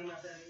ini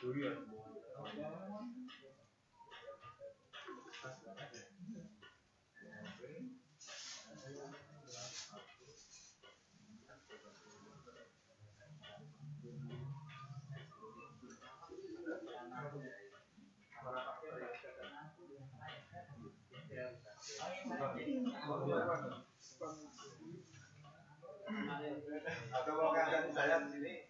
Atau mau ngangkat saya di sini?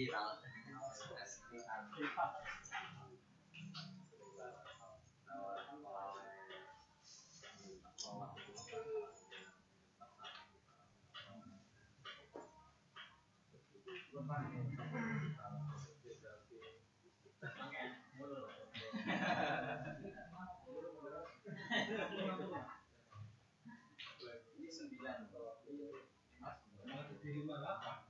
ini sembilan di lima delapan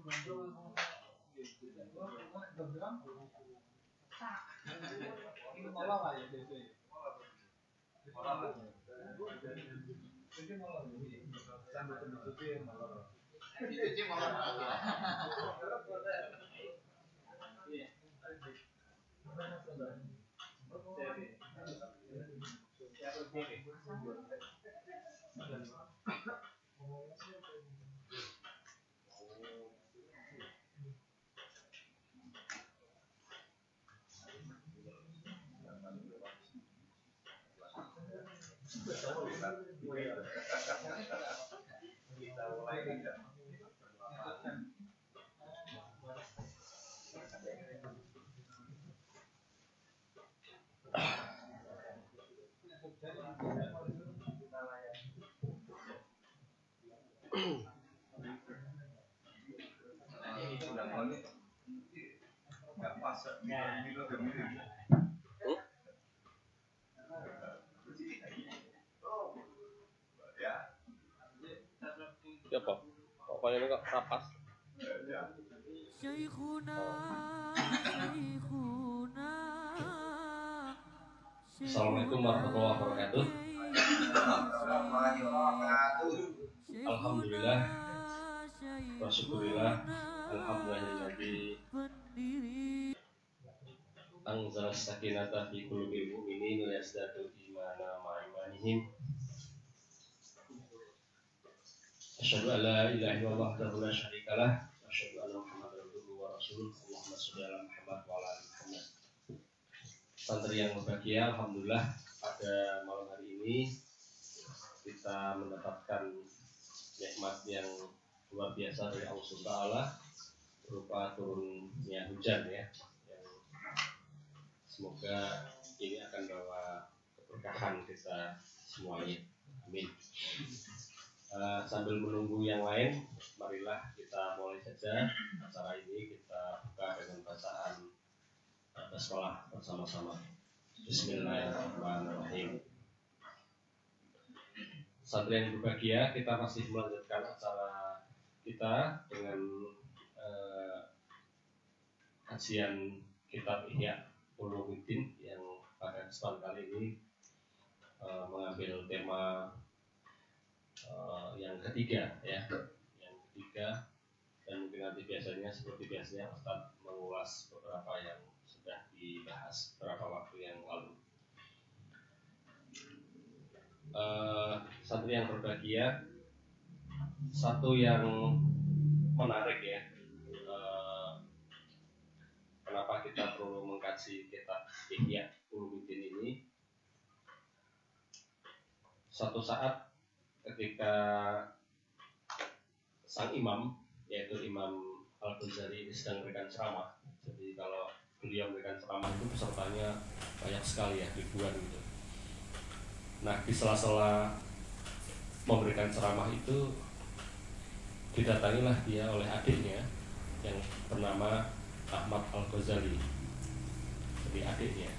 Lah ya DC. Sambil tertutupi malah. Kita mulai tidak. Ini sudah mulai. Nggak pas Ya. Ya apa? Kok kaya kok rapas. Syekhuna Syekhuna Assalamualaikum warahmatullahi wabarakatuh. Alhamdulillah Wasyukurillah Alhamdulillah Anzal sakinata fi qulubil mu'minin wa yazdadu imana ma'imanihim Asyhadu an la ilaha illallah wahdahu la syarika lah. Wa wa wa. Santri yang berbahagia, alhamdulillah pada malam hari ini kita mendapatkan nikmat yang luar biasa dari Allah Subhanahu wa taala berupa turunnya hujan ya yang semoga ini akan bawa keberkahan kita semuanya amin Eh, sambil menunggu yang lain marilah kita mulai saja acara ini. Kita buka dengan bacaan basmalah bersama-sama. Bismillahirrahmanirrahim. Santri yang berbahagia, kita masih melanjutkan acara kita dengan eh, kajian kitab Ihya Ulumuddin yang pada kesempatan kali ini eh, mengambil tema eh, yang ketiga ya, yang ketiga dan mungkin nanti biasanya seperti biasanya Ustadz mengulas beberapa yang sudah dibahas beberapa waktu yang lalu. Eh, santri yang berbahagia, satu yang menarik ya. eh, kenapa kita perlu mengkaji kitab Ihya Ulumuddin ini? Suatu saat ketika sang imam yaitu Imam Al Ghazali sedang memberikan ceramah. Jadi kalau beliau memberikan ceramah itu pesertanya banyak sekali ya ribuan gitu. Nah di sela-sela memberikan ceramah itu didatangilah dia oleh adiknya yang bernama Ahmad Al Ghazali. Jadi adiknya.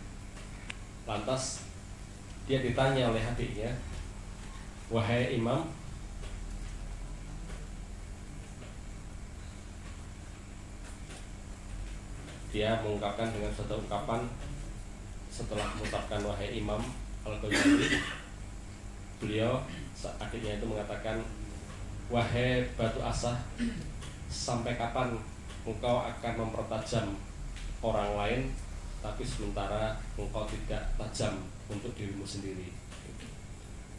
Lantas dia ditanya oleh adiknya, wahai imam, dia mengungkapkan dengan satu ungkapan setelah mengucapkan wahai imam al ghazali beliau akhirnya itu mengatakan wahai batu asah sampai kapan engkau akan mempertajam orang lain tapi sementara engkau tidak tajam untuk dirimu sendiri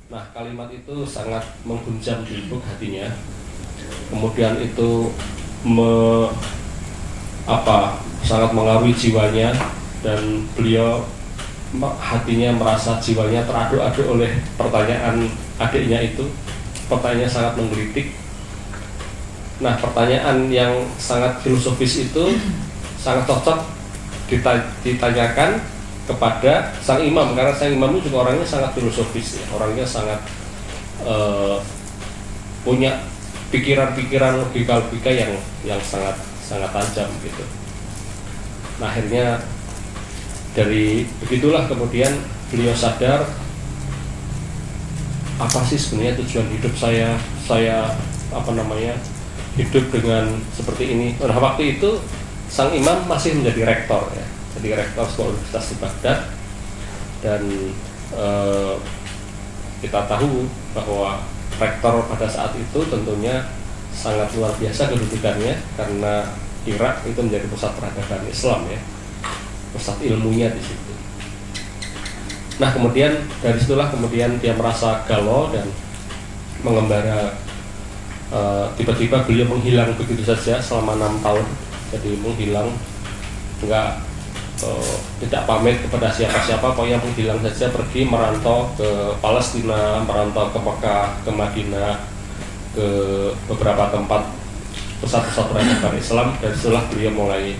nah kalimat itu sangat mengguncang di lubuk hatinya. Kemudian itu me, apa sangat mengaruhi jiwanya dan beliau hatinya merasa jiwanya teraduk-aduk oleh pertanyaan adiknya itu. Pertanyaannya sangat menggelitik. Nah pertanyaan yang sangat filosofis itu sangat cocok dita- ditanyakan kepada sang imam karena sang imam itu juga orangnya sangat filosofis ya orangnya sangat eh, punya pikiran-pikiran logika-logika yang yang sangat sangat tajam gitu. Nah akhirnya dari begitulah kemudian beliau sadar apa sih sebenarnya tujuan hidup saya saya apa namanya hidup dengan seperti ini. Pada waktu itu sang imam masih menjadi rektor ya, jadi rektor sebuah universitas di Baghdad dan eh, kita tahu bahwa rektor pada saat itu tentunya sangat luar biasa kedudukannya karena Irak itu menjadi pusat peradaban Islam ya, pusat ilmunya di situ. Nah kemudian dari situlah kemudian dia merasa galau dan mengembara eh, tiba-tiba beliau menghilang begitu saja selama enam tahun. Jadi menghilang nggak tidak pamit kepada siapa-siapa pokoknya menghilang saja pergi merantau ke Palestina merantau ke Mekah ke Madinah ke beberapa tempat pusat-pusat peradaban Islam dan situlah beliau mulai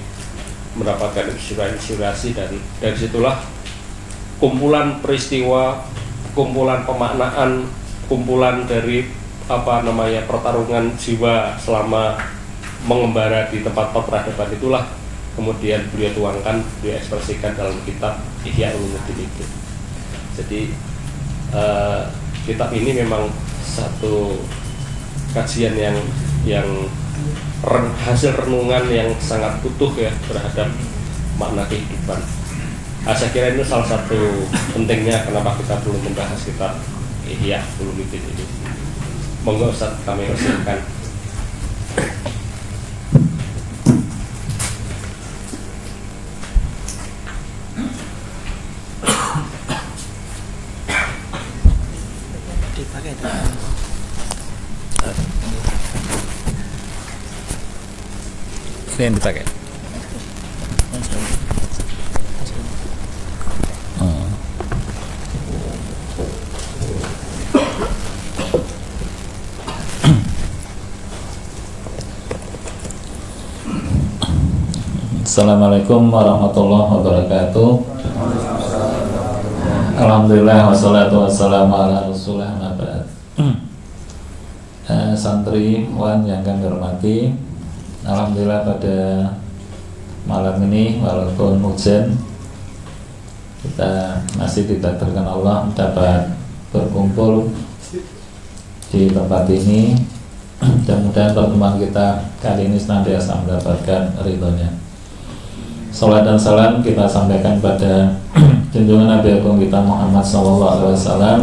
mendapatkan inspirasi dan dari situlah kumpulan peristiwa, kumpulan pemaknaan, kumpulan dari apa namanya pertarungan jiwa selama mengembara di tempat-tempat peradaban itulah kemudian beliau tuangkan, beliau ekspresikan dalam kitab Ihya Ulumuddin itu. Jadi eh, kitab ini memang satu kajian yang yang hasil renungan yang sangat utuh ya terhadap makna kehidupan. Ah, saya kira itu salah satu pentingnya kenapa kita perlu membahas kitab Ihya Ulumuddin ini. Monggo Ustaz kami persilakan. Ini yang dipakai. Oh. Assalamualaikum warahmatullahi wabarakatuh. Alhamdulillah wassalatu wassalamu ala rasulillah ma ba'd. Eh, santri wan yang kami hormati Alhamdulillah pada malam ini walaupun hujan kita masih ditakdirkan Allah dapat berkumpul di tempat ini. Dan mudah pertemuan kita kali ini senantiasa mendapatkan ridhonya. Salat dan salam kita sampaikan pada junjungan Nabi Agung kita Muhammad SAW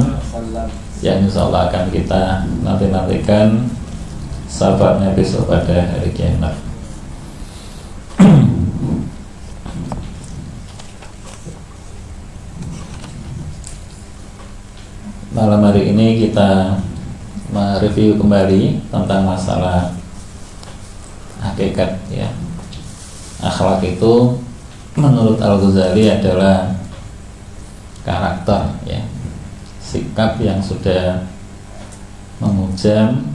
yang insya Allah akan kita nanti-nantikan sahabatnya besok pada hari kiamat. Malam hari ini kita mereview kembali tentang masalah hakikat ya. Akhlak itu menurut Al Ghazali adalah karakter ya, sikap yang sudah mengujam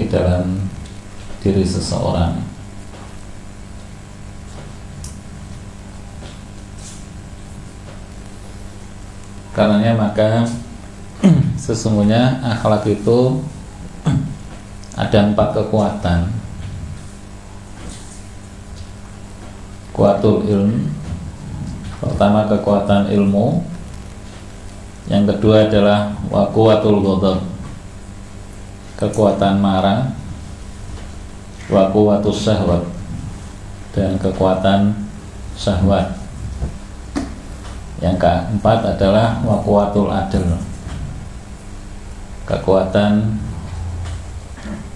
di dalam diri seseorang. Karenanya maka sesungguhnya akhlak itu ada empat kekuatan. Kuatul ilm Pertama kekuatan ilmu Yang kedua adalah Wakuatul ghadab kekuatan marah wa quwwatus syahwat dan kekuatan syahwat. Yang keempat adalah wa quwwatul adl kekuatan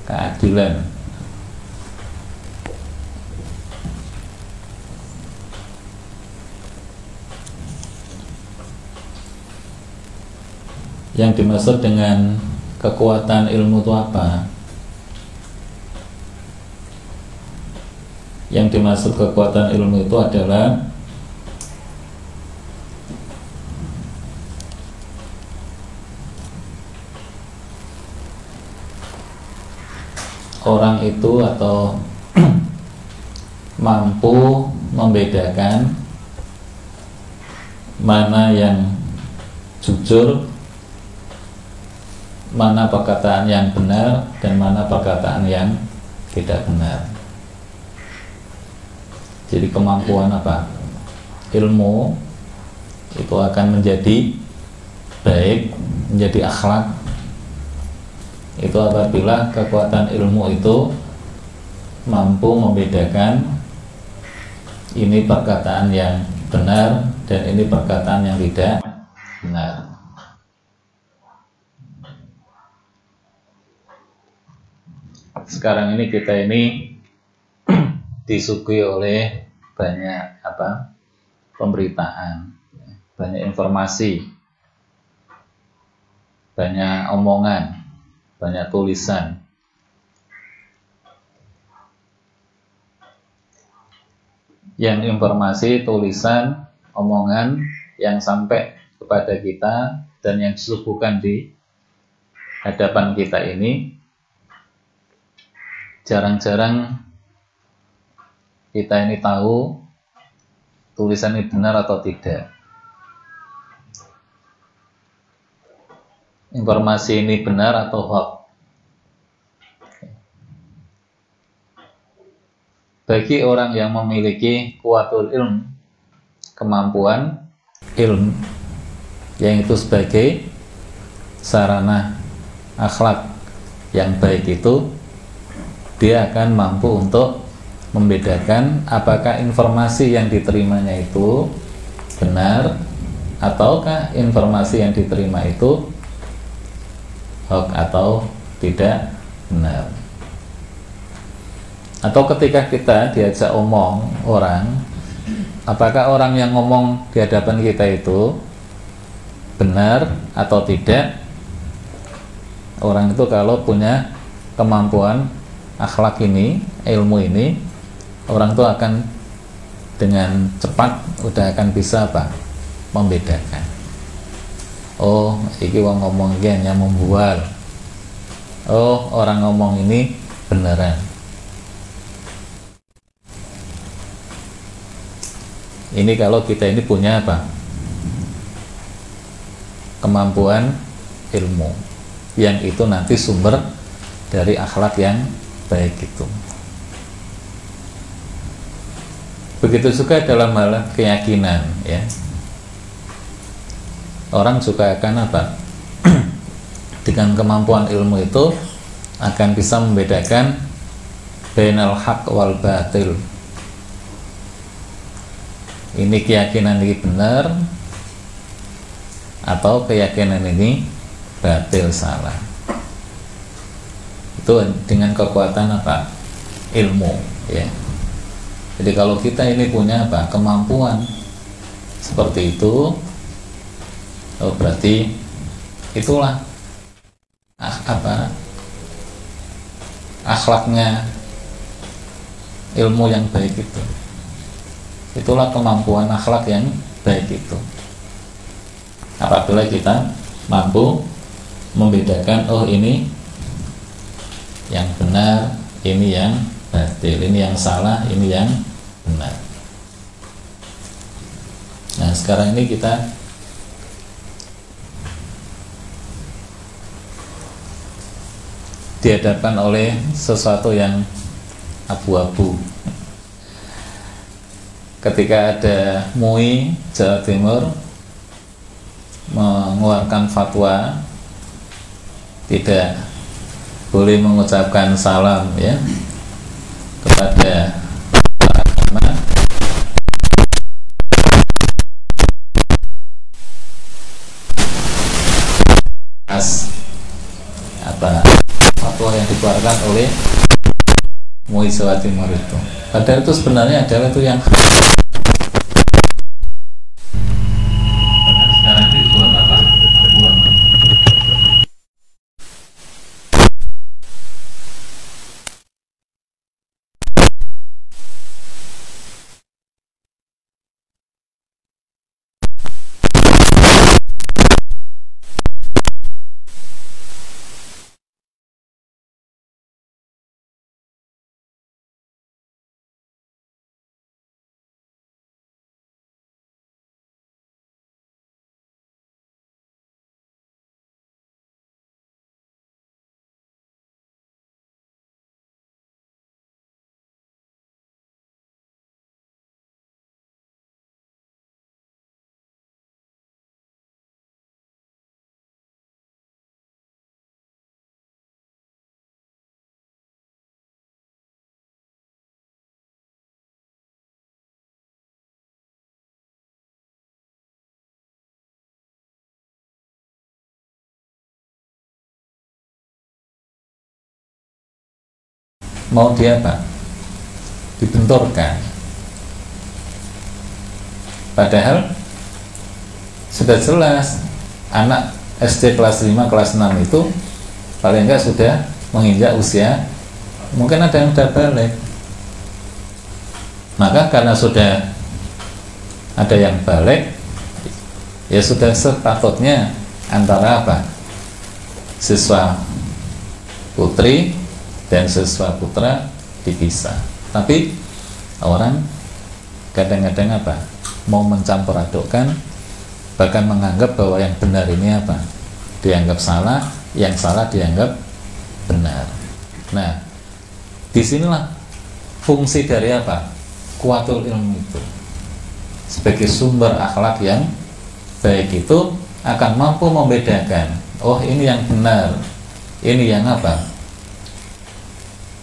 keadilan. Yang dimaksud dengan kekuatan ilmu itu apa? Yang dimaksud kekuatan ilmu itu adalah orang itu atau mampu membedakan mana yang jujur mana perkataan yang benar dan mana perkataan yang tidak benar. Jadi kemampuan apa? Ilmu itu akan menjadi baik, menjadi akhlak. Itu apabila kekuatan ilmu itu mampu membedakan ini perkataan yang benar dan ini perkataan yang tidak benar. Sekarang ini kita ini disuguhi oleh banyak apa pemberitaan, banyak informasi, banyak omongan, banyak tulisan. Yang informasi, tulisan, omongan yang sampai kepada kita dan yang disuguhkan di hadapan kita ini jarang-jarang kita ini tahu tulisan ini benar atau tidak. Informasi ini benar atau hoax. Bagi orang yang memiliki kuatul ilm, kemampuan ilm, yang itu sebagai sarana akhlak yang baik itu, dia akan mampu untuk membedakan apakah informasi yang diterimanya itu benar ataukah informasi yang diterima itu hoax atau tidak benar. Atau ketika kita diajak omong orang apakah orang yang ngomong di hadapan kita itu benar atau tidak? Orang itu kalau punya kemampuan akhlak ini ilmu ini orang itu akan dengan cepat udah akan bisa apa membedakan. Oh iki wong ngomong iki hanya membual. Oh orang ngomong ini beneran. Ini kalau kita ini punya apa kemampuan ilmu. Yang itu nanti sumber dari akhlak yang baik itu. Begitu juga dalam hal keyakinan ya. Orang juga akan apa? Dengan kemampuan ilmu itu akan bisa membedakan bainal haq wal batil. Ini keyakinan ini benar atau keyakinan ini batil salah itu dengan kekuatan apa? Ilmu ya. Jadi kalau kita ini punya apa? Kemampuan. Seperti itu oh berarti itulah ah, apa? Akhlaknya ilmu yang baik itu. Itulah kemampuan akhlak yang baik itu. Apabila kita mampu membedakan oh ini yang benar ini yang batil ini yang salah ini yang benar. Nah sekarang ini kita dihadapkan oleh sesuatu yang abu-abu. Ketika ada MUI Jawa Timur mengeluarkan fatwa tidak boleh mengucapkan salam ya kepada agama as apa fatwa yang dikeluarkan oleh MUI Jawa Timur itu. Padahal itu sebenarnya adalah itu yang mau dia apa? Dibenturkan. Padahal sudah jelas anak SD kelas 5 kelas 6 itu paling enggak sudah menginjak usia mungkin ada yang sudah balik. Maka karena sudah ada yang balik ya sudah sepatutnya antara apa? Siswa putri dan siswa putra dipisah. Tapi orang kadang-kadang apa? Mau mencampur adukkan bahkan menganggap bahwa yang benar ini apa? Dianggap salah yang salah dianggap benar. Nah di sinilah fungsi dari apa? Kuatul ilmu itu. Sebagai sumber akhlak yang baik itu akan mampu membedakan oh ini yang benar ini yang apa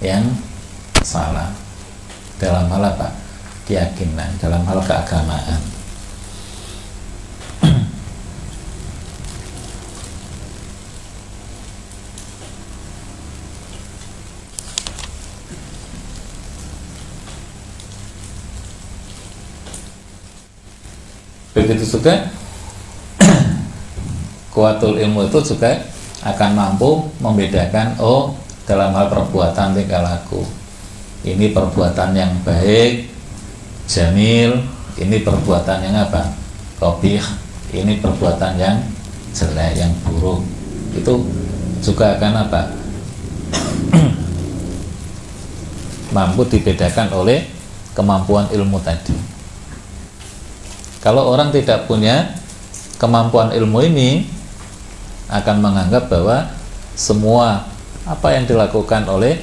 yang salah. Dalam hal apa? Keyakinan dalam hal keagamaan. Begitu juga kuatul ilmu itu juga akan mampu membedakan oh dalam hal perbuatan tingkah laku. Ini perbuatan yang baik jamil ini perbuatan yang apa? Kobih ini perbuatan yang jelek yang buruk. Itu juga akan apa? Mampu dibedakan oleh kemampuan ilmu tadi. Kalau orang tidak punya kemampuan ilmu ini akan menganggap bahwa semua apa yang dilakukan oleh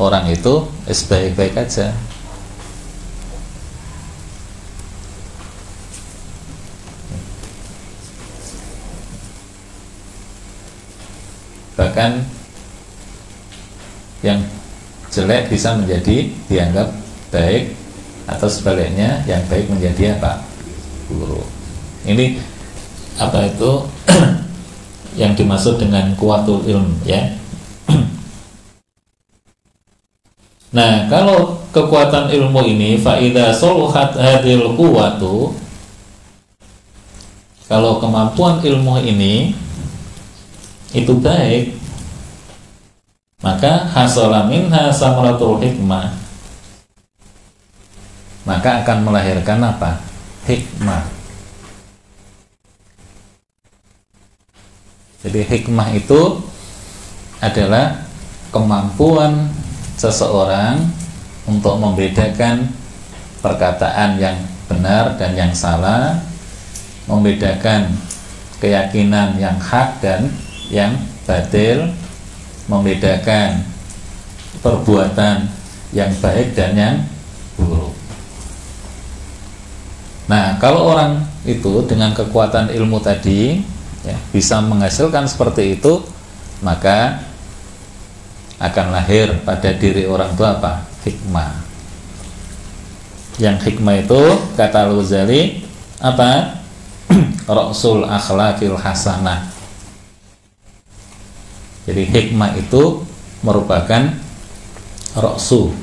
orang itu baik-baik aja. Bahkan yang jelek bisa menjadi dianggap baik atau sebaliknya yang baik menjadi apa? buruk. Ini apa itu yang dimaksud dengan kuatul ilm ya. Nah, kalau kekuatan ilmu ini faida soluhat hadil kuwatu kalau kemampuan ilmu ini itu baik maka hasolamin hasamratul hikmah maka akan melahirkan apa hikmah. Jadi hikmah itu adalah kemampuan seseorang untuk membedakan perkataan yang benar dan yang salah, membedakan keyakinan yang hak dan yang batil, membedakan perbuatan yang baik dan yang buruk. Nah, kalau orang itu dengan kekuatan ilmu tadi ya, bisa menghasilkan seperti itu, maka akan lahir pada diri orang tua apa? Hikmah. Yang hikmah itu kata Al-Ghazali apa? Rasul akhlakil hasanah. Jadi hikmah itu merupakan roksu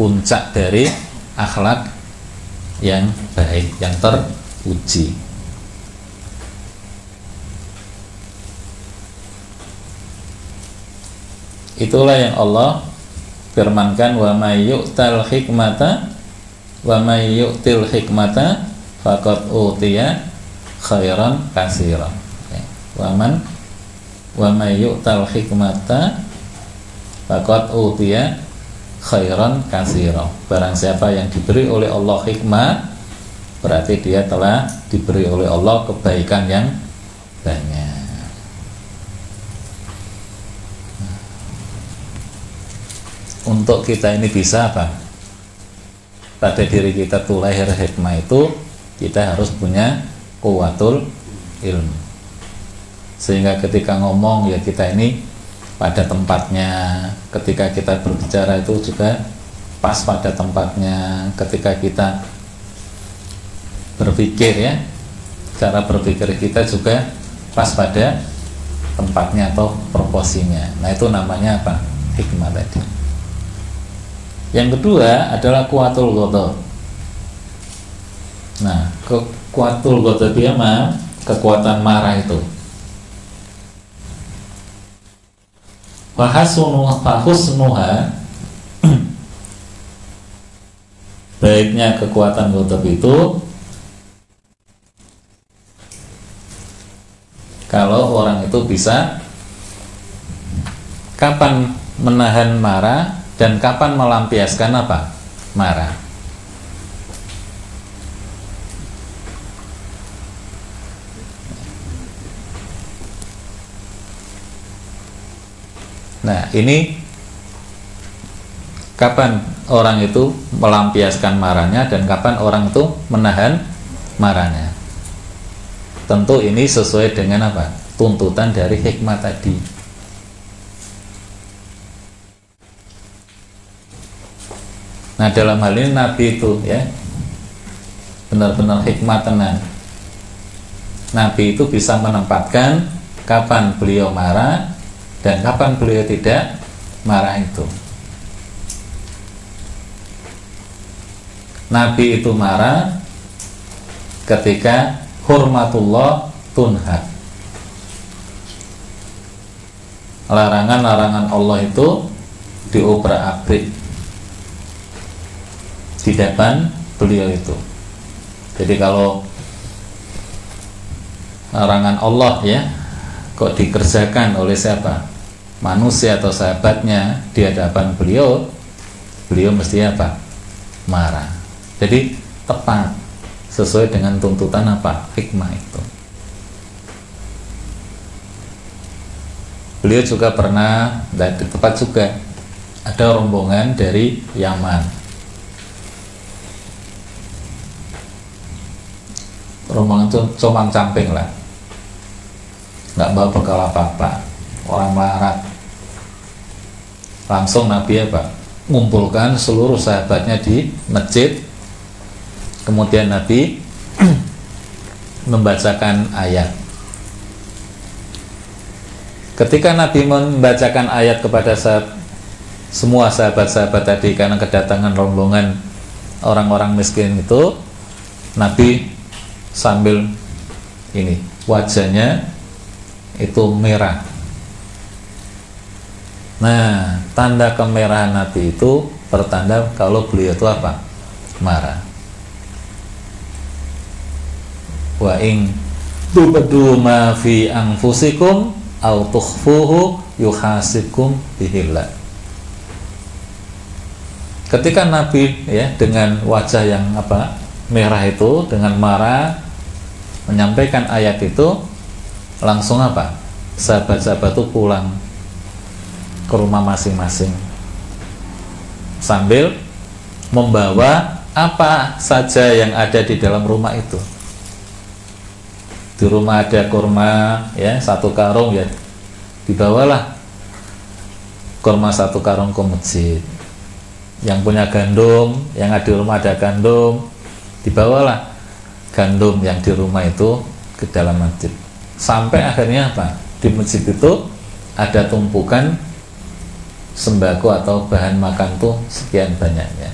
puncak dari akhlak yang baik, yang teruji. Itulah yang Allah firmankan wa may yu'tal hikmata wa may yu'til hikmata faqad utiya khairan katsiran. Ya. Wa man wa may yu'tal hikmata faqad utiya khairan kasiro barang siapa yang diberi oleh Allah hikmah berarti dia telah diberi oleh Allah kebaikan yang banyak untuk kita ini bisa apa pada diri kita tuh lahir hikmah itu kita harus punya kuatul ilmu sehingga ketika ngomong ya kita ini pada tempatnya ketika kita berbicara itu juga pas pada tempatnya ketika kita berpikir ya cara berpikir kita juga pas pada tempatnya atau proporsinya. Nah itu namanya apa? Hikmah tadi. Yang kedua adalah kuatul ghadab. Nah, kekuatul ghadab dia mah kekuatan marah itu. Fahusnuha baiknya kekuatan ghadab itu kalau orang itu bisa kapan menahan marah dan kapan melampiaskan apa? Marah. Nah ini kapan orang itu melampiaskan marahnya dan kapan orang itu menahan marahnya? Tentu ini sesuai dengan apa? Tuntutan dari hikmah tadi nah dalam hal ini Nabi itu ya benar-benar hikmah tenang Nabi itu bisa menempatkan kapan beliau marah dan kapan beliau tidak marah itu. Nabi itu marah ketika hurmatullah tunhak larangan-larangan Allah itu diobrak-abrik di depan beliau itu. Jadi kalau larangan Allah ya kok dikerjakan oleh siapa? Manusia atau sahabatnya di hadapan beliau beliau mesti apa? Marah. Jadi tepat sesuai dengan tuntutan apa? Hikmah itu. Beliau juga pernah tepat juga ada rombongan dari Yaman rombongan itu comang camping lah. Nggak bawa bekal apa-apa. Orang melarat. Langsung Nabi apa? Mengumpulkan seluruh sahabatnya di masjid. Kemudian Nabi membacakan ayat. Ketika Nabi membacakan ayat kepada sahabat, semua sahabat-sahabat tadi karena kedatangan rombongan orang-orang miskin itu, Nabi sambil ini wajahnya itu merah. Nah, tanda kemerahan Nabi itu pertanda kalau beliau itu apa? Marah wa ing tubdu ma fi anfusikum au tukhfuhu yuhasibkum bihillah ketika Nabi ya dengan wajah yang apa merah itu dengan marah menyampaikan ayat itu langsung apa? Sahabat-sahabat itu pulang ke rumah masing-masing. Sambil membawa apa saja yang ada di dalam rumah itu. Di rumah ada kurma ya satu karung ya dibawalah. Kurma satu karung ke masjid. Yang punya gandum yang ada di rumah ada gandum dibawalah gandum yang di rumah itu ke dalam masjid sampai akhirnya apa di masjid itu ada tumpukan sembako atau bahan makan tuh sekian banyaknya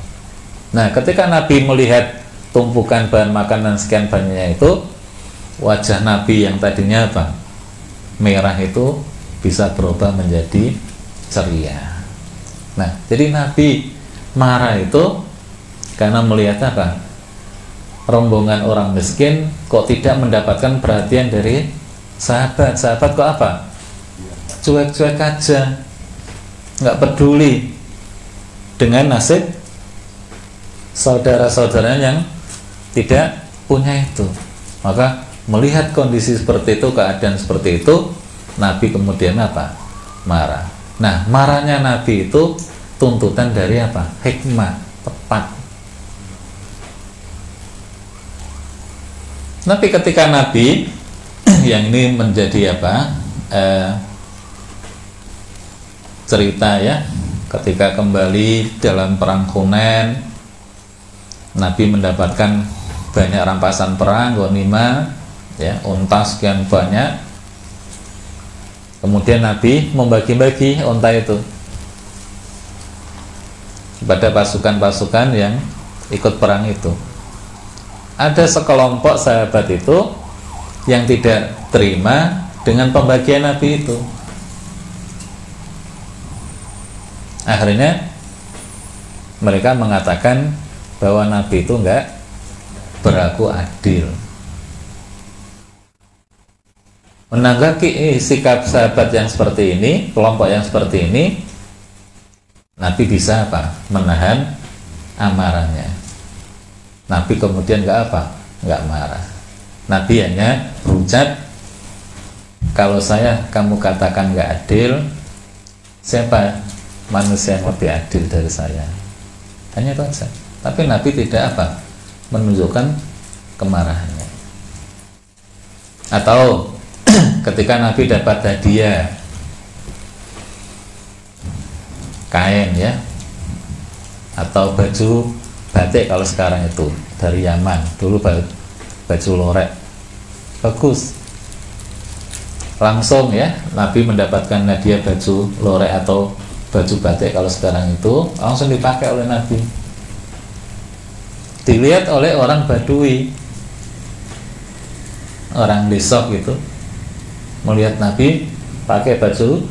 nah ketika Nabi melihat tumpukan bahan makanan sekian banyaknya itu wajah Nabi yang tadinya apa merah itu bisa berubah menjadi ceria. Nah, jadi Nabi marah itu karena melihat apa? Rombongan orang miskin kok tidak mendapatkan perhatian dari sahabat. Sahabat kok apa? Cuek-cuek aja, nggak peduli dengan nasib saudara-saudaranya yang tidak punya itu. Maka melihat kondisi seperti itu keadaan seperti itu Nabi kemudian apa marah nah marahnya Nabi itu tuntutan dari apa hikmah tepat Tapi ketika Nabi yang ini menjadi apa eh, cerita ya ketika kembali dalam perang Hunain Nabi mendapatkan banyak rampasan perang ghanimah ya unta sekian banyak Kemudian Nabi membagi-bagi onta itu kepada pasukan-pasukan yang ikut perang itu. Ada sekelompok sahabat itu yang tidak terima dengan pembagian Nabi itu. Akhirnya mereka mengatakan bahwa Nabi itu enggak berlaku adil. Menanggapi sikap sahabat yang seperti ini, kelompok yang seperti ini, Nabi bisa apa? Menahan amarahnya. Nabi kemudian nggak apa? Nggak marah. Nabi hanya berucap, kalau saya kamu katakan nggak adil, siapa manusia yang lebih adil dari saya? Hanya itu saja. Tapi Nabi tidak apa? Menunjukkan kemarahannya. Atau ketika Nabi dapat hadiah kain ya atau baju batik kalau sekarang itu dari Yaman. Dulu baju lorek. Bagus. Langsung ya Nabi mendapatkan hadiah baju lorek atau baju batik kalau sekarang itu langsung dipakai oleh Nabi. Dilihat oleh orang Badui. Orang desok gitu. Melihat Nabi pakai baju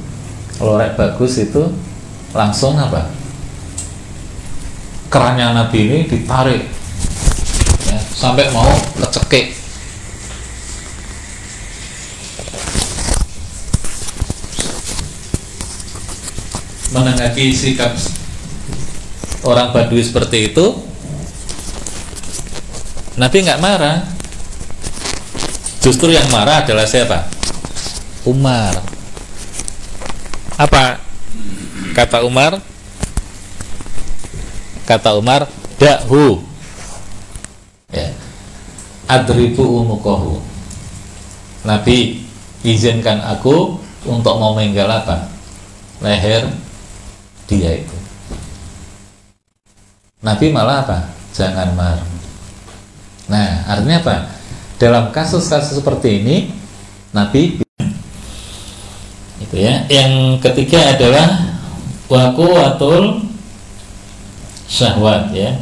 lorek bagus itu langsung apa kerannya Nabi ini ditarik. Ya, sampai mau kecekik menanggapi sikap orang Badui seperti itu Nabi nggak marah. Justru yang marah adalah siapa? Umar. Apa kata Umar kata Umar dahu. Ya. Adribu umukohu. Nabi izinkan aku untuk mau menggal apa? Leher dia itu. Nabi malah apa? Jangan marah nah artinya apa? Dalam kasus-kasus seperti ini Nabi itu ya. Yang ketiga adalah wakuatul syahwat ya.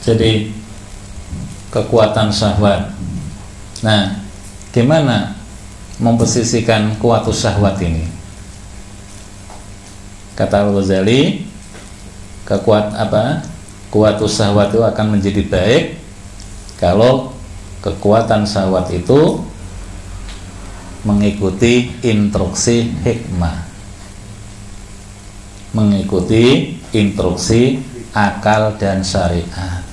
Jadi kekuatan syahwat. Nah gimana memposisikan kuatus syahwat ini kata Al-Ghazali kekuat apa? Kuatus syahwat itu akan menjadi baik kalau kekuatan syahwat itu mengikuti instruksi hikmah. Mengikuti instruksi akal dan syariat.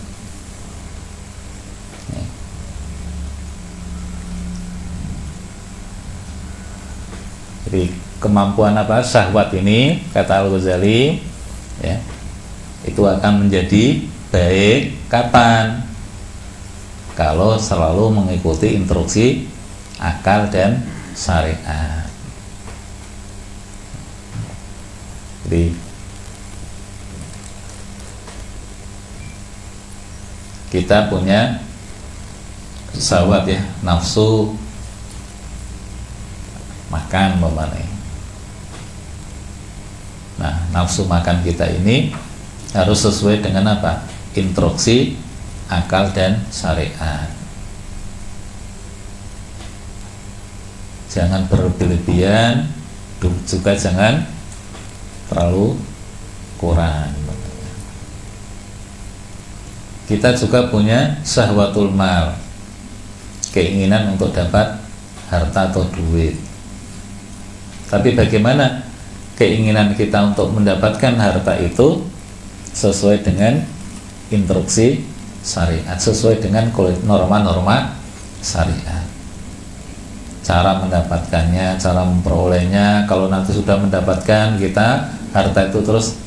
Jadi kemampuan apa syahwat ini kata Al Ghazali ya itu akan menjadi baik kapan kalau selalu mengikuti instruksi akal dan syariat. Jadi kita punya syahwat ya nafsu makan memanai. Nah, nafsu makan kita ini harus sesuai dengan apa? Instruksi akal dan syariat. Jangan berlebihan, juga jangan terlalu kurang. Kita juga punya syahwatul mal, keinginan untuk dapat harta atau duit. Tapi bagaimana keinginan kita untuk mendapatkan harta itu sesuai dengan instruksi syariat, sesuai dengan norma-norma syariat. Cara mendapatkannya, cara memperolehnya, kalau nanti sudah mendapatkan kita harta itu terus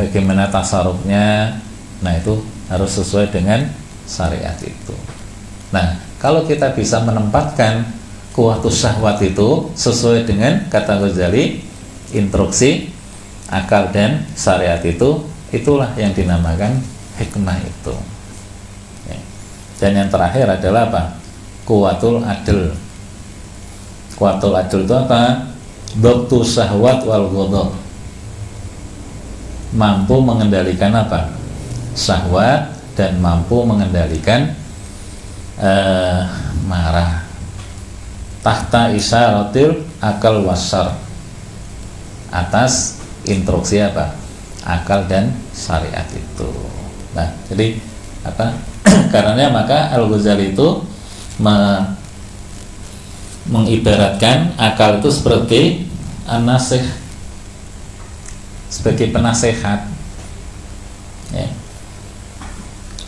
bagaimana tasarufnya, nah itu harus sesuai dengan syariat itu. Nah, kalau kita bisa menempatkan kuatus syahwat itu sesuai dengan kata Ghazali instruksi akal dan syariat itu itulah yang dinamakan hikmah itu. Ya. dan yang terakhir adalah apa? Kuatul adil. Kuatul adil itu apa? Doktu syahwat wal ghadab. Mampu mengendalikan apa? Syahwat dan mampu mengendalikan eh, marah tahta isyaratil akal wasar atas instruksi apa? Akal dan syariat itu. Nah jadi apa? Karenanya maka Al Ghazali itu me- mengibaratkan akal itu seperti anasih sebagai penasehat. Ya.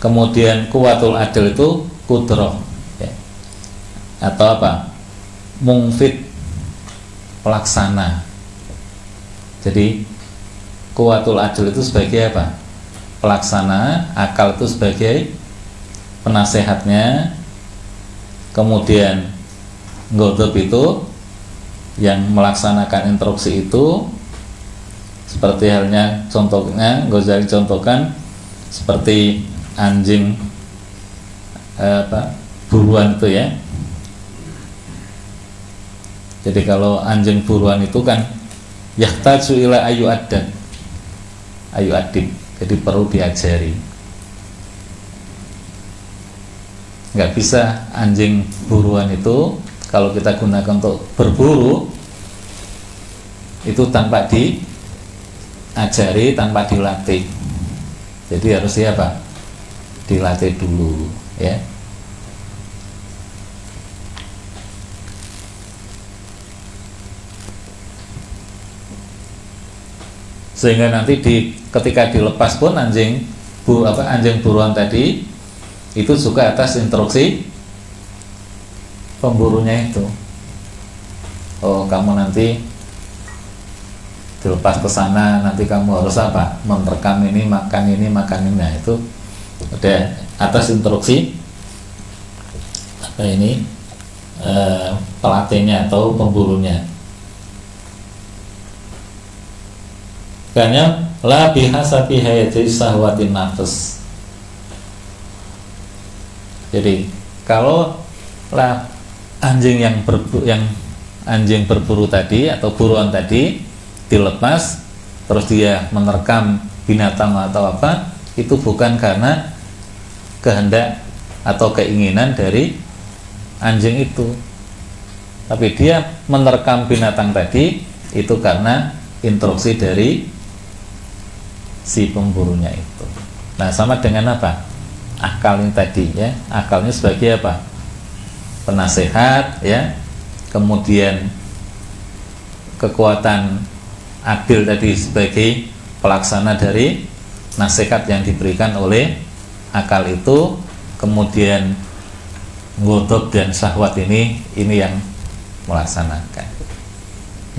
kemudian kuatul adil itu kudroh ya. atau apa mungfit pelaksana. Jadi kuatul adil itu sebagai apa? Pelaksana akal itu sebagai penasehatnya. Kemudian Godop itu yang melaksanakan instruksi itu seperti halnya contohnya Ghazali contohkan seperti anjing eh, apa buruan itu ya jadi kalau anjing buruan itu kan yahtaju ila ayu adan ayu adib jadi perlu diajari. Nggak bisa anjing buruan itu kalau kita gunakan untuk berburu itu tanpa diajari tanpa dilatih. Jadi harus siapa dilatih dulu ya sehingga nanti di ketika dilepas pun anjing bu apa anjing buruan tadi itu juga atas instruksi pemburunya itu. Oh kamu nanti dilepas ke sana nanti kamu harus apa merekam ini makan ini makan ini. Nah itu udah atas instruksi apa ini eh, pelatihnya atau pemburunya karena la bihasabi hayati sahwatin nafs jadi kalau lah anjing yang berburu, yang anjing berburu tadi atau buruan tadi dilepas terus dia menerkam binatang atau apa itu bukan karena kehendak atau keinginan dari anjing itu. Tapi dia menerkam binatang tadi itu karena instruksi dari si pemburunya itu. Nah sama dengan apa? Akal ini tadi ya. Akalnya sebagai apa? Penasehat ya. Kemudian kekuatan adil tadi sebagai pelaksana dari nasihat yang diberikan oleh akal itu. Kemudian godok dan syahwat ini ini yang melaksanakan.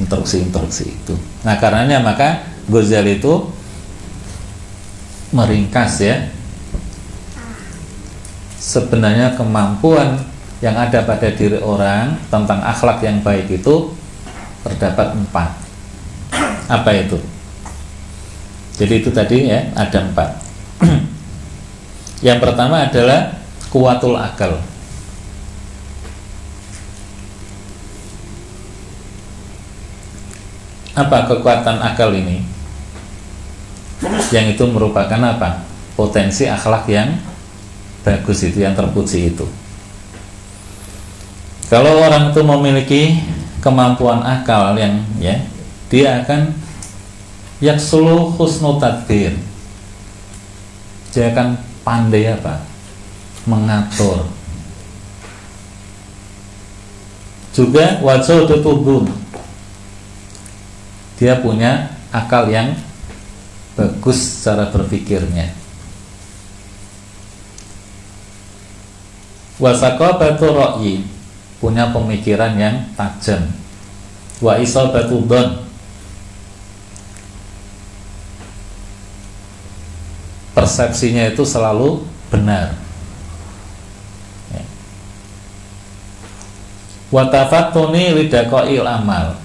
Instruksi-instruksi itu. Nah karenanya maka Ghazali itu meringkas ya. Sebenarnya kemampuan yang ada pada diri orang tentang akhlak yang baik itu terdapat empat. Apa itu? Jadi itu tadi ya ada empat. Yang pertama adalah kuatul akal. Apa kekuatan akal ini yang itu merupakan apa? Potensi akhlak yang bagus itu yang terpuji itu. Kalau orang itu memiliki kemampuan akal yang ya dia akan yaksulu husnu tadbir. Dia akan pandai apa? Mengatur. Juga wajah tutubun dia punya akal yang bagus cara berpikirnya. Wasaqabatu ra'yi punya pemikiran yang tajam. Wa isabatu don persepsinya itu selalu benar. Ya. wa tafattuni lidaqail amal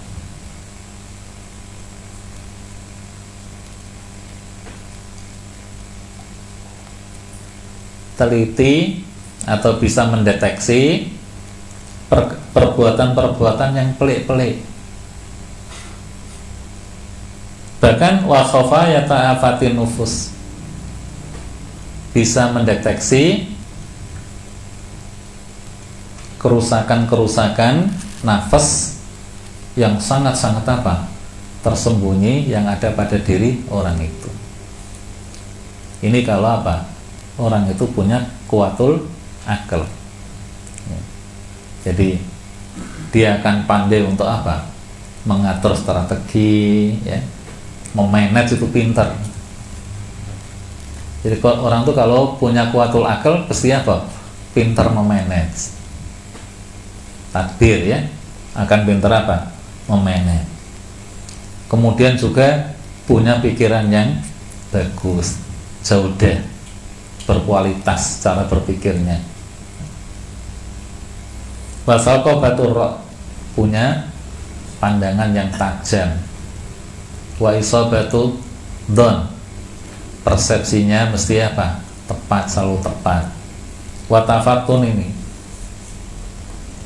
teliti atau bisa mendeteksi per- perbuatan-perbuatan yang pelik-pelik. Bahkan wa khofa yata'afatin nufus. Bisa mendeteksi kerusakan-kerusakan nafas yang sangat-sangat apa? Tersembunyi yang ada pada diri orang itu. Ini kalau apa orang itu punya kuatul akal. Ya. jadi dia akan pandai untuk apa? Mengatur strategi ya. Memanage itu pinter jadi orang tuh kalau punya kuatul akal pasti apa? Pinter memanage. Takdir ya. Akan pinter apa? Memanage. Kemudian juga punya pikiran yang bagus. Jaudah berkualitas cara berpikirnya. Wasal batur punya pandangan yang tajam. Wa isabatu don persepsinya mesti apa? Tepat selalu tepat. Watafatun ini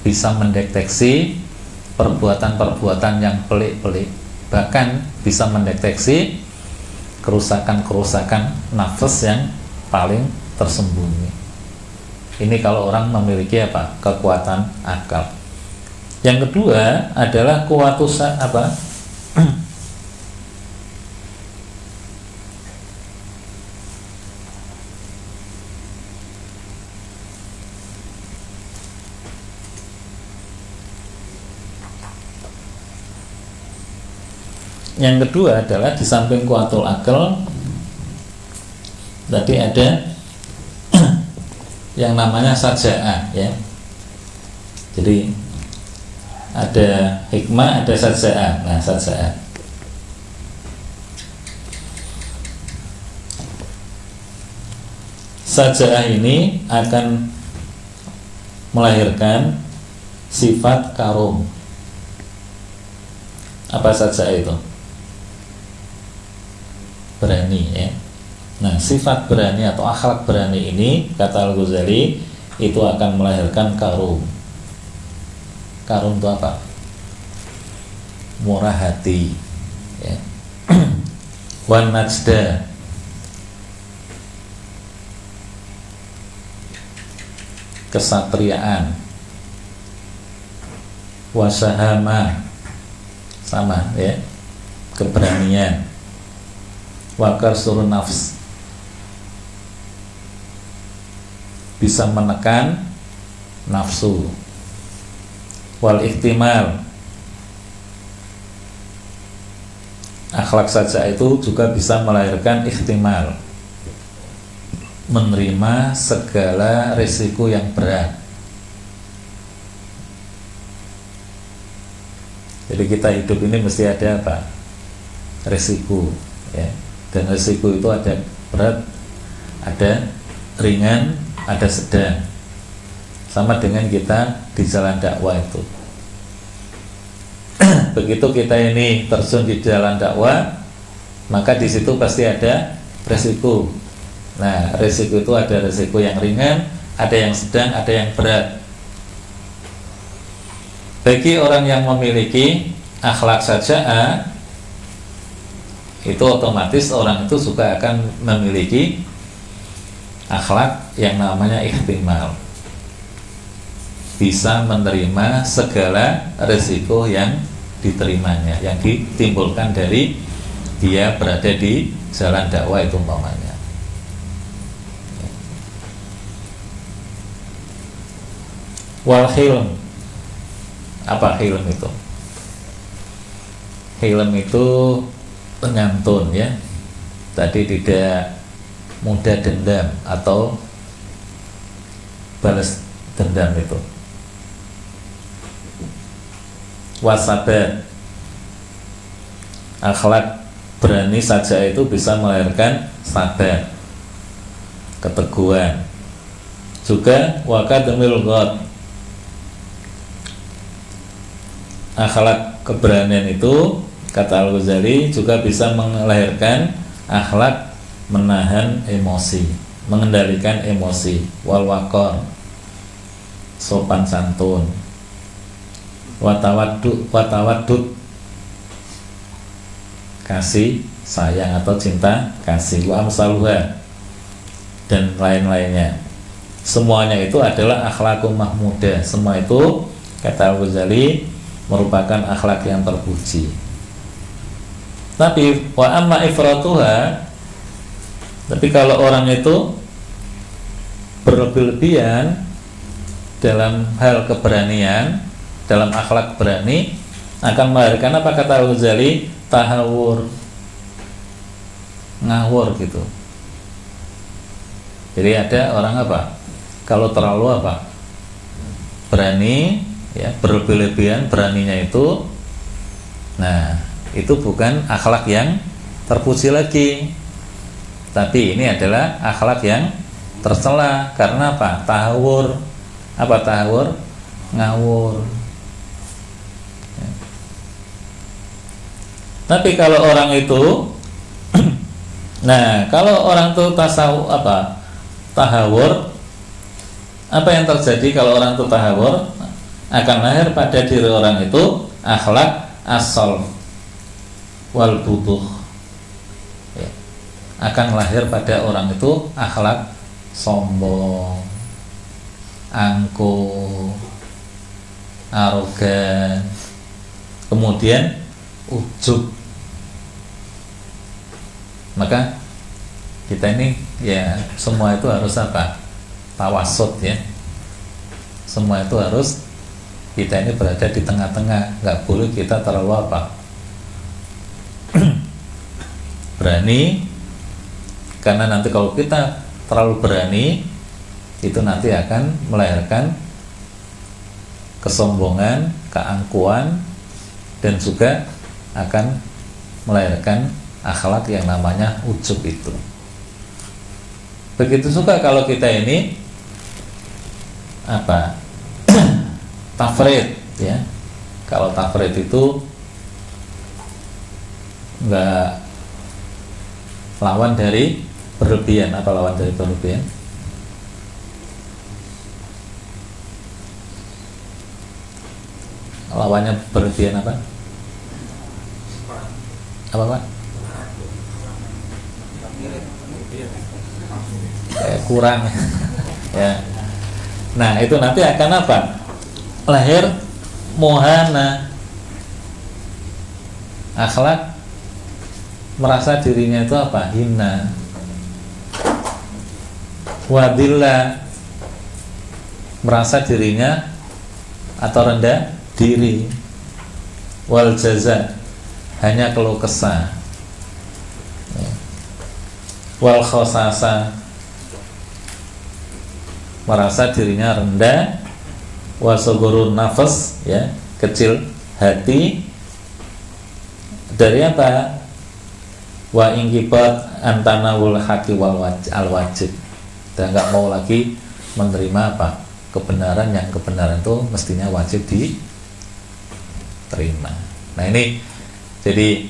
bisa mendeteksi perbuatan-perbuatan yang pelik-pelik. Bahkan bisa mendeteksi kerusakan-kerusakan nafas yang paling tersembunyi. Ini kalau orang memiliki apa? Kekuatan akal. Yang kedua adalah kuatusa apa? Yang kedua adalah di samping kuatul akal tadi ada yang namanya saja'ah ya. Jadi ada hikmah ada saja'ah nah saja'ah saja'ah ini akan melahirkan sifat karum. Apa saja itu? Berani ya nah sifat berani atau akhlak berani ini kata Al Ghazali itu akan melahirkan karum. Karum itu apa? Murah hati ya. Wan najda. Kesatriaan. Wasahama. Sama ya. Keberanian. Wakar suruh nafs bisa menekan nafsu. Wal ihtimal. Akhlak saja itu juga bisa melahirkan ihtimal. Menerima segala risiko yang berat. Jadi kita hidup ini mesti ada apa? Risiko ya. Dan risiko itu ada berat ada ringan ada sedang sama dengan kita di jalan dakwah itu. Begitu kita ini terjun di jalan dakwah maka di situ pasti ada resiko. Nah resiko itu ada resiko yang ringan ada yang sedang ada yang berat. Bagi orang yang memiliki akhlak saja itu otomatis orang itu juga akan memiliki akhlak yang namanya ihtimal. Bisa menerima segala resiko yang diterimanya yang ditimbulkan dari dia berada di jalan dakwah itu umpamanya. Wal hilm. Apa hilm itu? Hilm itu penyantun ya. Tadi tidak mudah dendam atau balas dendam itu. Wasabat akhlak berani saja itu bisa melahirkan sabar keteguhan. Juga wakademil god akhlak keberanian itu kata Al Ghazali juga bisa melahirkan akhlak menahan emosi, mengendalikan emosi, wal wakor, sopan santun, watawadud, watawadud, kasih sayang atau cinta kasih. Wa dan lain-lainnya. Semuanya itu adalah akhlakul mahmudah semua itu kata Al Ghazali merupakan akhlak yang terpuji. Tapi wa amma ifratuha tapi kalau orang itu berlebih-lebihan dalam hal keberanian dalam akhlak berani akan melahirkan apa kata Al Ghazali? Tahawur. Ngawur gitu. Jadi ada orang apa? Kalau terlalu apa? Berani ya berlebih-lebihan beraninya itu. Nah itu bukan akhlak yang terpuji lagi tapi ini adalah akhlak yang tercela. Karena apa? Tahawur. Apa tahawur? Ngawur. Ya. tapi kalau orang itu nah kalau orang itu tasawu apa? Tahawur apa yang terjadi kalau orang itu tahawur? Akan lahir pada diri orang itu akhlak asal wal butuh. Akan lahir pada orang itu akhlak sombong angkuh arogan kemudian ujub. Maka kita ini ya semua itu harus apa? Tawasud ya. Semua itu harus kita ini berada di tengah-tengah nggak boleh kita terlalu apa? Berani karena nanti kalau kita terlalu berani itu nanti akan melahirkan kesombongan, keangkuhan dan juga akan melahirkan akhlak yang namanya ujub itu. Begitu juga kalau kita ini apa? tafrid ya. Kalau tafrid itu enggak lawan dari berlebihan apa lawan dari berlebihan? Lawannya berlebihan apa? Apa pak? Kayak kurang ya. Nah itu nanti akan apa? Lahir mohana akhlak merasa dirinya itu apa hina wadilla merasa dirinya atau rendah diri. Wal jaza hanya keluh kesah. Ya. wal khosasa merasa dirinya rendah. Wasogorun nafas ya kecil hati. Dari apa? Wa ingkibat antanawul haki wal waj- al wajib dan nggak mau lagi menerima apa? Kebenaran yang kebenaran itu mestinya wajib diterima. Nah ini jadi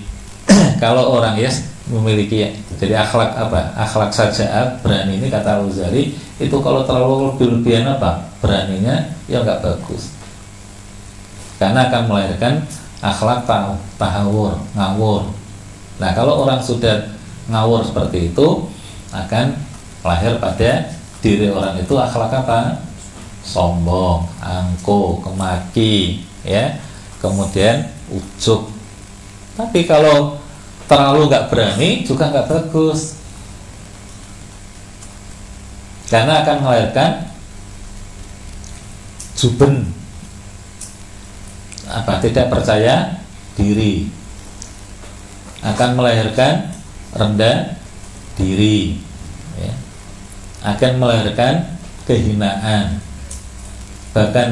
kalau orang ya memiliki jadi akhlak apa? Akhlak saja berani ini kata Ghazali itu kalau terlalu lebih-lebihan apa? Beraninya ya nggak bagus. Karena akan melahirkan akhlak ta- tahawur ngawur. Nah kalau orang sudah ngawur seperti itu akan lahir pada diri orang itu akhlak apa? Sombong angkuh kemaki ya. Kemudian ujub tapi kalau terlalu nggak berani juga nggak bagus. Karena akan melahirkan juben. Apa? Tidak percaya diri. Akan melahirkan rendah diri akan melahirkan kehinaan. Bahkan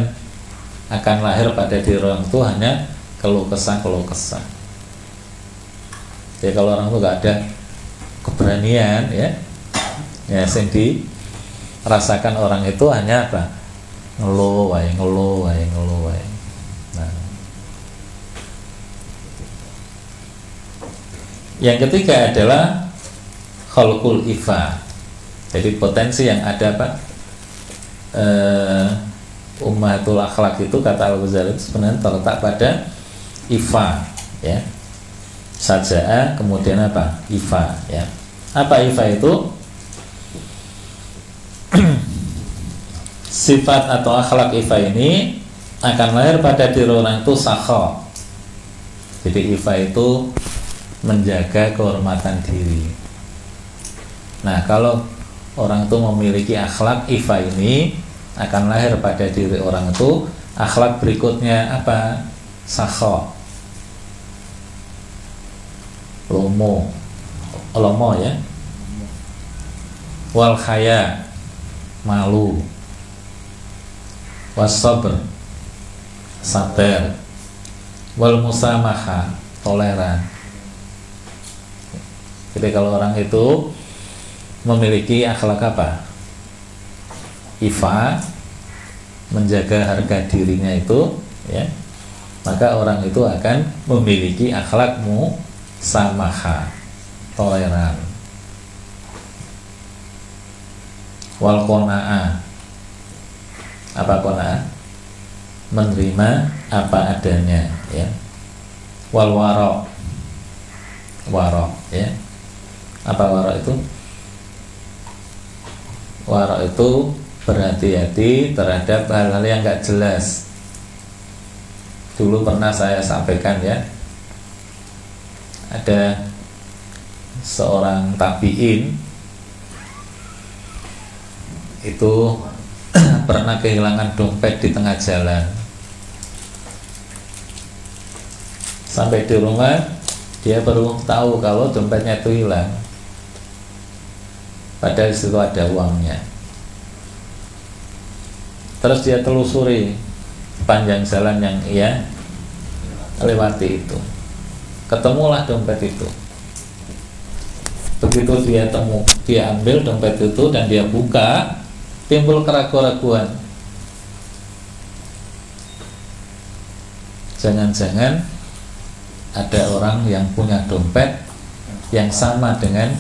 akan lahir pada diri orang tua hanya keluh kesah keluh kesah. Jadi kalau orang tua nggak ada keberanian ya ya sendi rasakan orang itu hanya apa? Ngeluh wae ngeluh wae ngeluh wae. Nah. yang ketiga adalah khalqul ifat jadi potensi yang ada apa? Eh, ummatul akhlak itu kata Al Ghazali sebenarnya terletak pada ifa, ya. Sajaa kemudian apa? Ifa, ya. Apa ifa itu? Sifat atau akhlak ifa ini akan lahir pada diri orang itu sakho. Jadi ifa itu menjaga kehormatan diri. Nah, kalau orang itu memiliki akhlak ifa ini akan lahir pada diri orang itu akhlak berikutnya apa? Sakho. Lomo. Lomo ya. Wal khaya. Malu. Wasabr. Sabar. Wal musamaha. Toleran. Jadi kalau orang itu memiliki akhlak apa? Ifa menjaga harga dirinya itu ya. Maka orang itu akan memiliki akhlakmu samaha toleran. Wal qanaah apa qanaah menerima apa adanya ya. Wal warok warok ya. Apa warok itu warok itu berhati-hati terhadap hal-hal yang nggak jelas. Dulu pernah saya sampaikan ya ada seorang tabiin itu pernah kehilangan dompet di tengah jalan. Sampai di rumah dia baru tahu kalau dompetnya itu hilang padahal di situ ada uangnya. Terus dia telusuri panjang jalan yang ia lewati itu. Ketemulah dompet itu. Begitu dia temu dia ambil dompet itu dan dia buka timbul keraguan-raguan jangan-jangan ada orang yang punya dompet yang sama dengan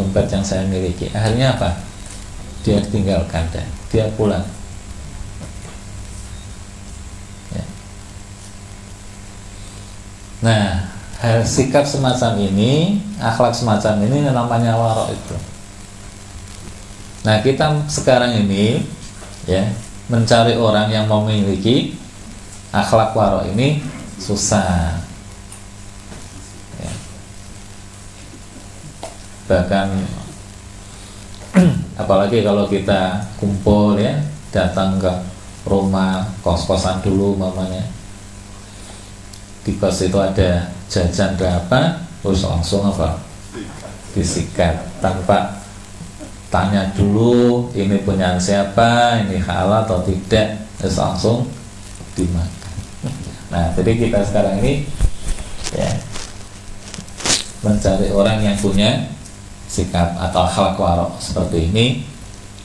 dompet yang saya miliki. Akhirnya apa? Dia tinggalkan dan dia pulang. Ya. nah hal sikap semacam ini akhlak semacam ini namanya warok itu. Nah kita sekarang ini ya mencari orang yang memiliki akhlak warok ini susah ya. Bahkan apalagi kalau kita kumpul ya datang ke rumah kos-kosan dulu mamanya di kos itu ada jajan berapa terus langsung apa? Disikat. Tanpa tanya dulu ini punya siapa ini halal atau tidak terus langsung dimakan. Nah jadi kita sekarang ini ya mencari orang yang punya sikap atau akhlak warok seperti ini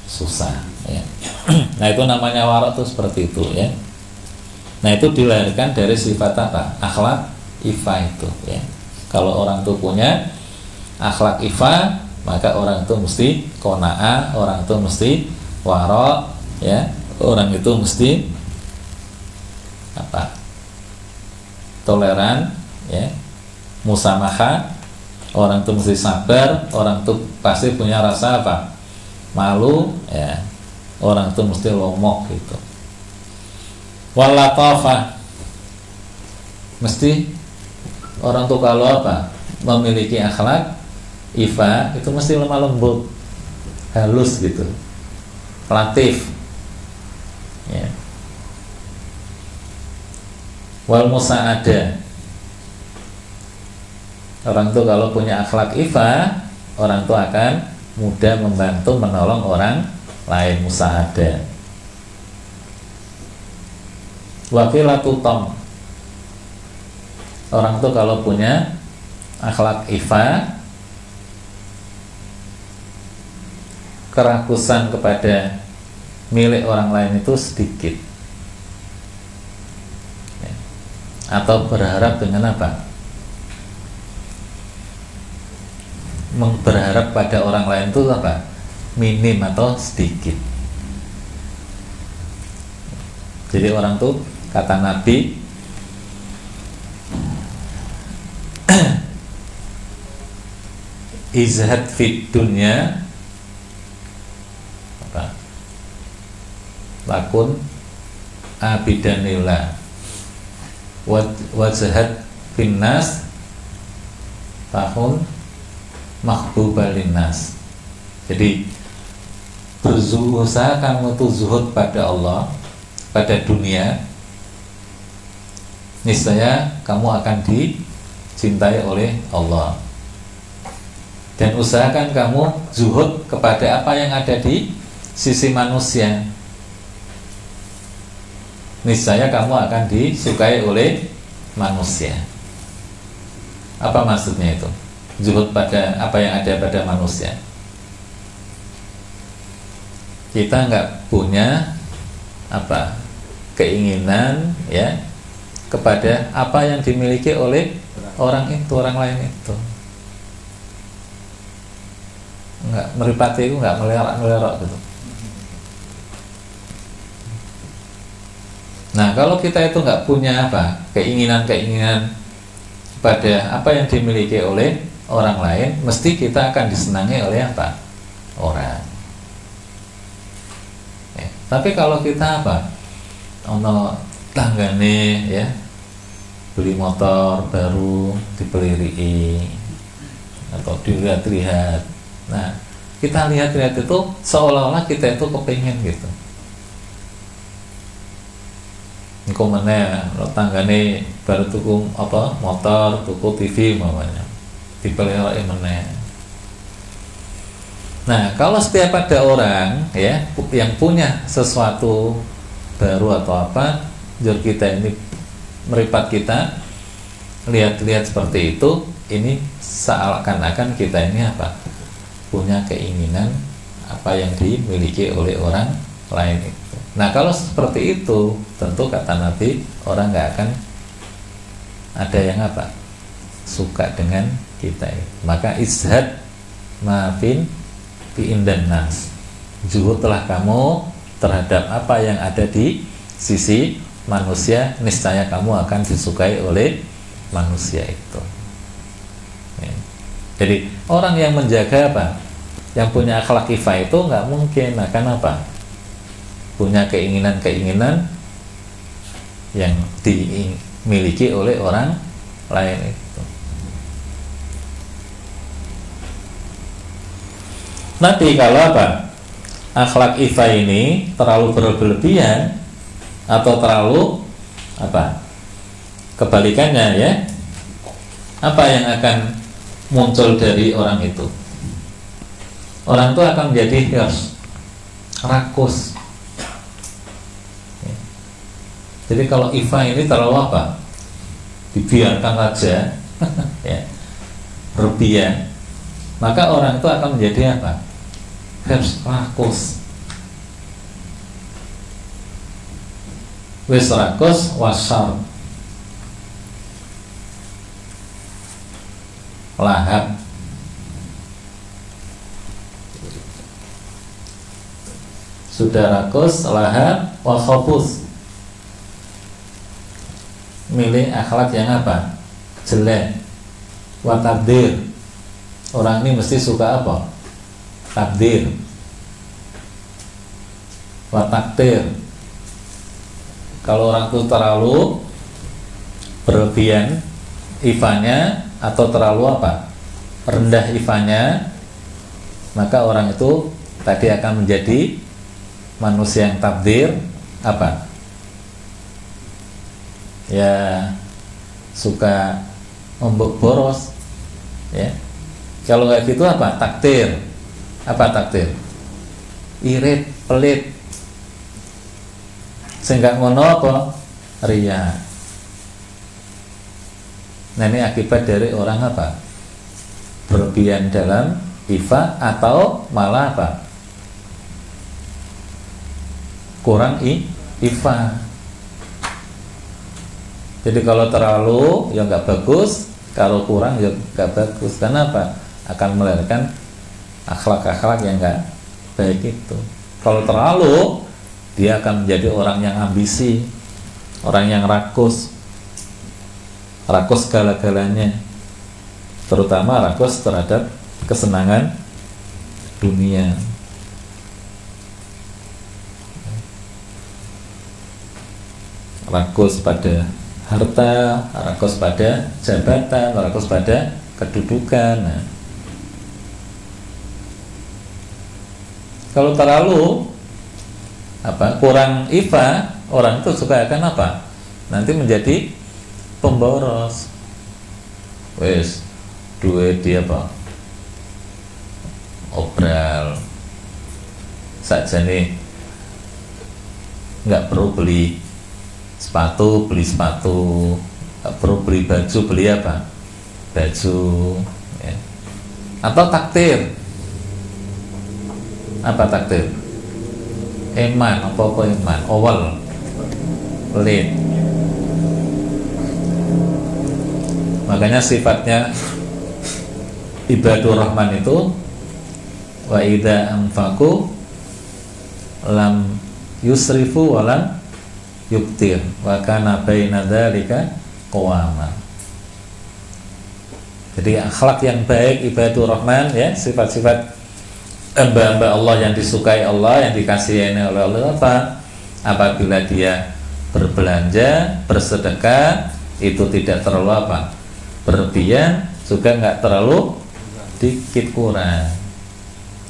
susah ya. nah itu namanya warok itu seperti itu ya. Nah itu dilahirkan dari sifat apa? Akhlak ifa itu ya. Kalau orang itu punya akhlak ifa maka orang itu mesti konaa orang itu mesti warok ya. Orang itu mesti apa? Toleran ya. Musamaha orang itu mesti sabar orang itu pasti punya rasa apa? Malu ya. Orang itu mesti lomok gitu. Walatofah mesti orang tuh kalau apa? Memiliki akhlak ifa itu mesti lemah lembut halus gitu. Latif. Ya. Wal musa'ada orang tuh kalau punya akhlak ifa orang tuh akan mudah membantu menolong orang lain musa'ada wakilatu tom. Orang tuh kalau punya akhlak ifa kerakusan kepada milik orang lain itu sedikit. Ya. atau berharap dengan apa berharap pada orang lain itu apa? Minim atau sedikit. Jadi orang tuh kata Nabi izhad fit dunya apa? Lakun abidanillah. Wajhat finnas tahun mahbubalinnas jadi berusaha kamu tuh zuhud pada Allah pada dunia niscaya kamu akan dicintai oleh Allah. Dan usahakan kamu zuhud kepada apa yang ada di sisi manusia. Niscaya kamu akan disukai oleh manusia. Apa maksudnya itu zuhud pada apa yang ada pada manusia. Kita nggak punya apa keinginan ya kepada apa yang dimiliki oleh orang itu orang lain itu. Nggak meripati itu nggak melerak melerak gitu. Nah kalau kita itu nggak punya apa keinginan keinginan pada apa yang dimiliki oleh orang lain mesti kita akan disenangi oleh apa? Orang. Ya, tapi kalau kita apa? Ono tanggane ya beli motor baru dipeliri atau dilihat-lihat. Nah kita lihat-lihat itu seolah-olah kita itu kepingin gitu. Mana lo tanggane baru tuku apa? Motor tuku TV mamanya dipelihara mana Nah, kalau setiap ada orang ya yang punya sesuatu baru atau apa, jur kita ini meripat kita lihat-lihat seperti itu, ini seakan-akan kita ini apa? punya keinginan apa yang dimiliki oleh orang lain itu. Nah, kalau seperti itu, tentu kata Nabi orang nggak akan ada yang apa? suka dengan kita. Maka izhad maafin indan nas. Telah kamu terhadap apa yang ada di sisi manusia niscaya kamu akan disukai oleh manusia itu. Ya. jadi orang yang menjaga apa? Yang punya akhlak kifah itu nggak mungkin. Akan apa? Punya keinginan-keinginan yang dimiliki oleh orang lain itu Nanti kalau apa? Akhlak ifa ini terlalu berlebihan atau terlalu apa? Kebalikannya ya. Apa yang akan muncul dari orang itu? Orang itu akan menjadi hirs, rakus. Ya. Jadi kalau ifa ini terlalu apa? Dibiarkan saja, ya, berlebihan maka orang itu akan menjadi apa? Rakus. Wis rakus wasar. Lahap. Sudah rakus, lahap, wakhobus Milih akhlak yang apa? Jelek Watabdir orang ini mesti suka apa? Takdir Wataktir Kalau orang itu terlalu berlebihan ifanya atau terlalu apa? rendah ifanya maka orang itu tadi akan menjadi manusia yang takdir apa? ya suka membok boros ya kalau kayak gitu apa? Takdir. Apa takdir? Irit, pelit. Sehingga ngono apa? Ria. Nah ini akibat dari orang apa? Berlebihan dalam ifa atau malah apa? Kurang i, ifa. Jadi kalau terlalu ya nggak bagus, kalau kurang ya nggak bagus. Kenapa? akan melahirkan akhlak-akhlak yang enggak baik itu. Kalau terlalu dia akan menjadi orang yang ambisi orang yang rakus rakus segala-galanya. Terutama rakus terhadap kesenangan dunia. Rakus pada harta, rakus pada jabatan, rakus pada kedudukan. Nah, kalau terlalu apa kurang ifa orang itu suka akan apa? Nanti menjadi pemboros. Wes duit dia apa? Obral. Saja nih nggak perlu beli sepatu beli sepatu. Nggak perlu beli baju beli apa? Baju ya. atau takdir apa takdir? Eman apa apa eman awal. Pelit makanya sifatnya ibadur rahman itu wa idza anfaqu lam yusrifu walam yuktir wa kana baina dzalika qawama. Jadi akhlak yang baik ibadur rahman ya sifat-sifat hamba-hamba Allah yang disukai Allah yang dikasihi oleh Allah apa apabila dia berbelanja bersedekah itu tidak terlalu apa? Berlebihan juga nggak terlalu dikit kurang.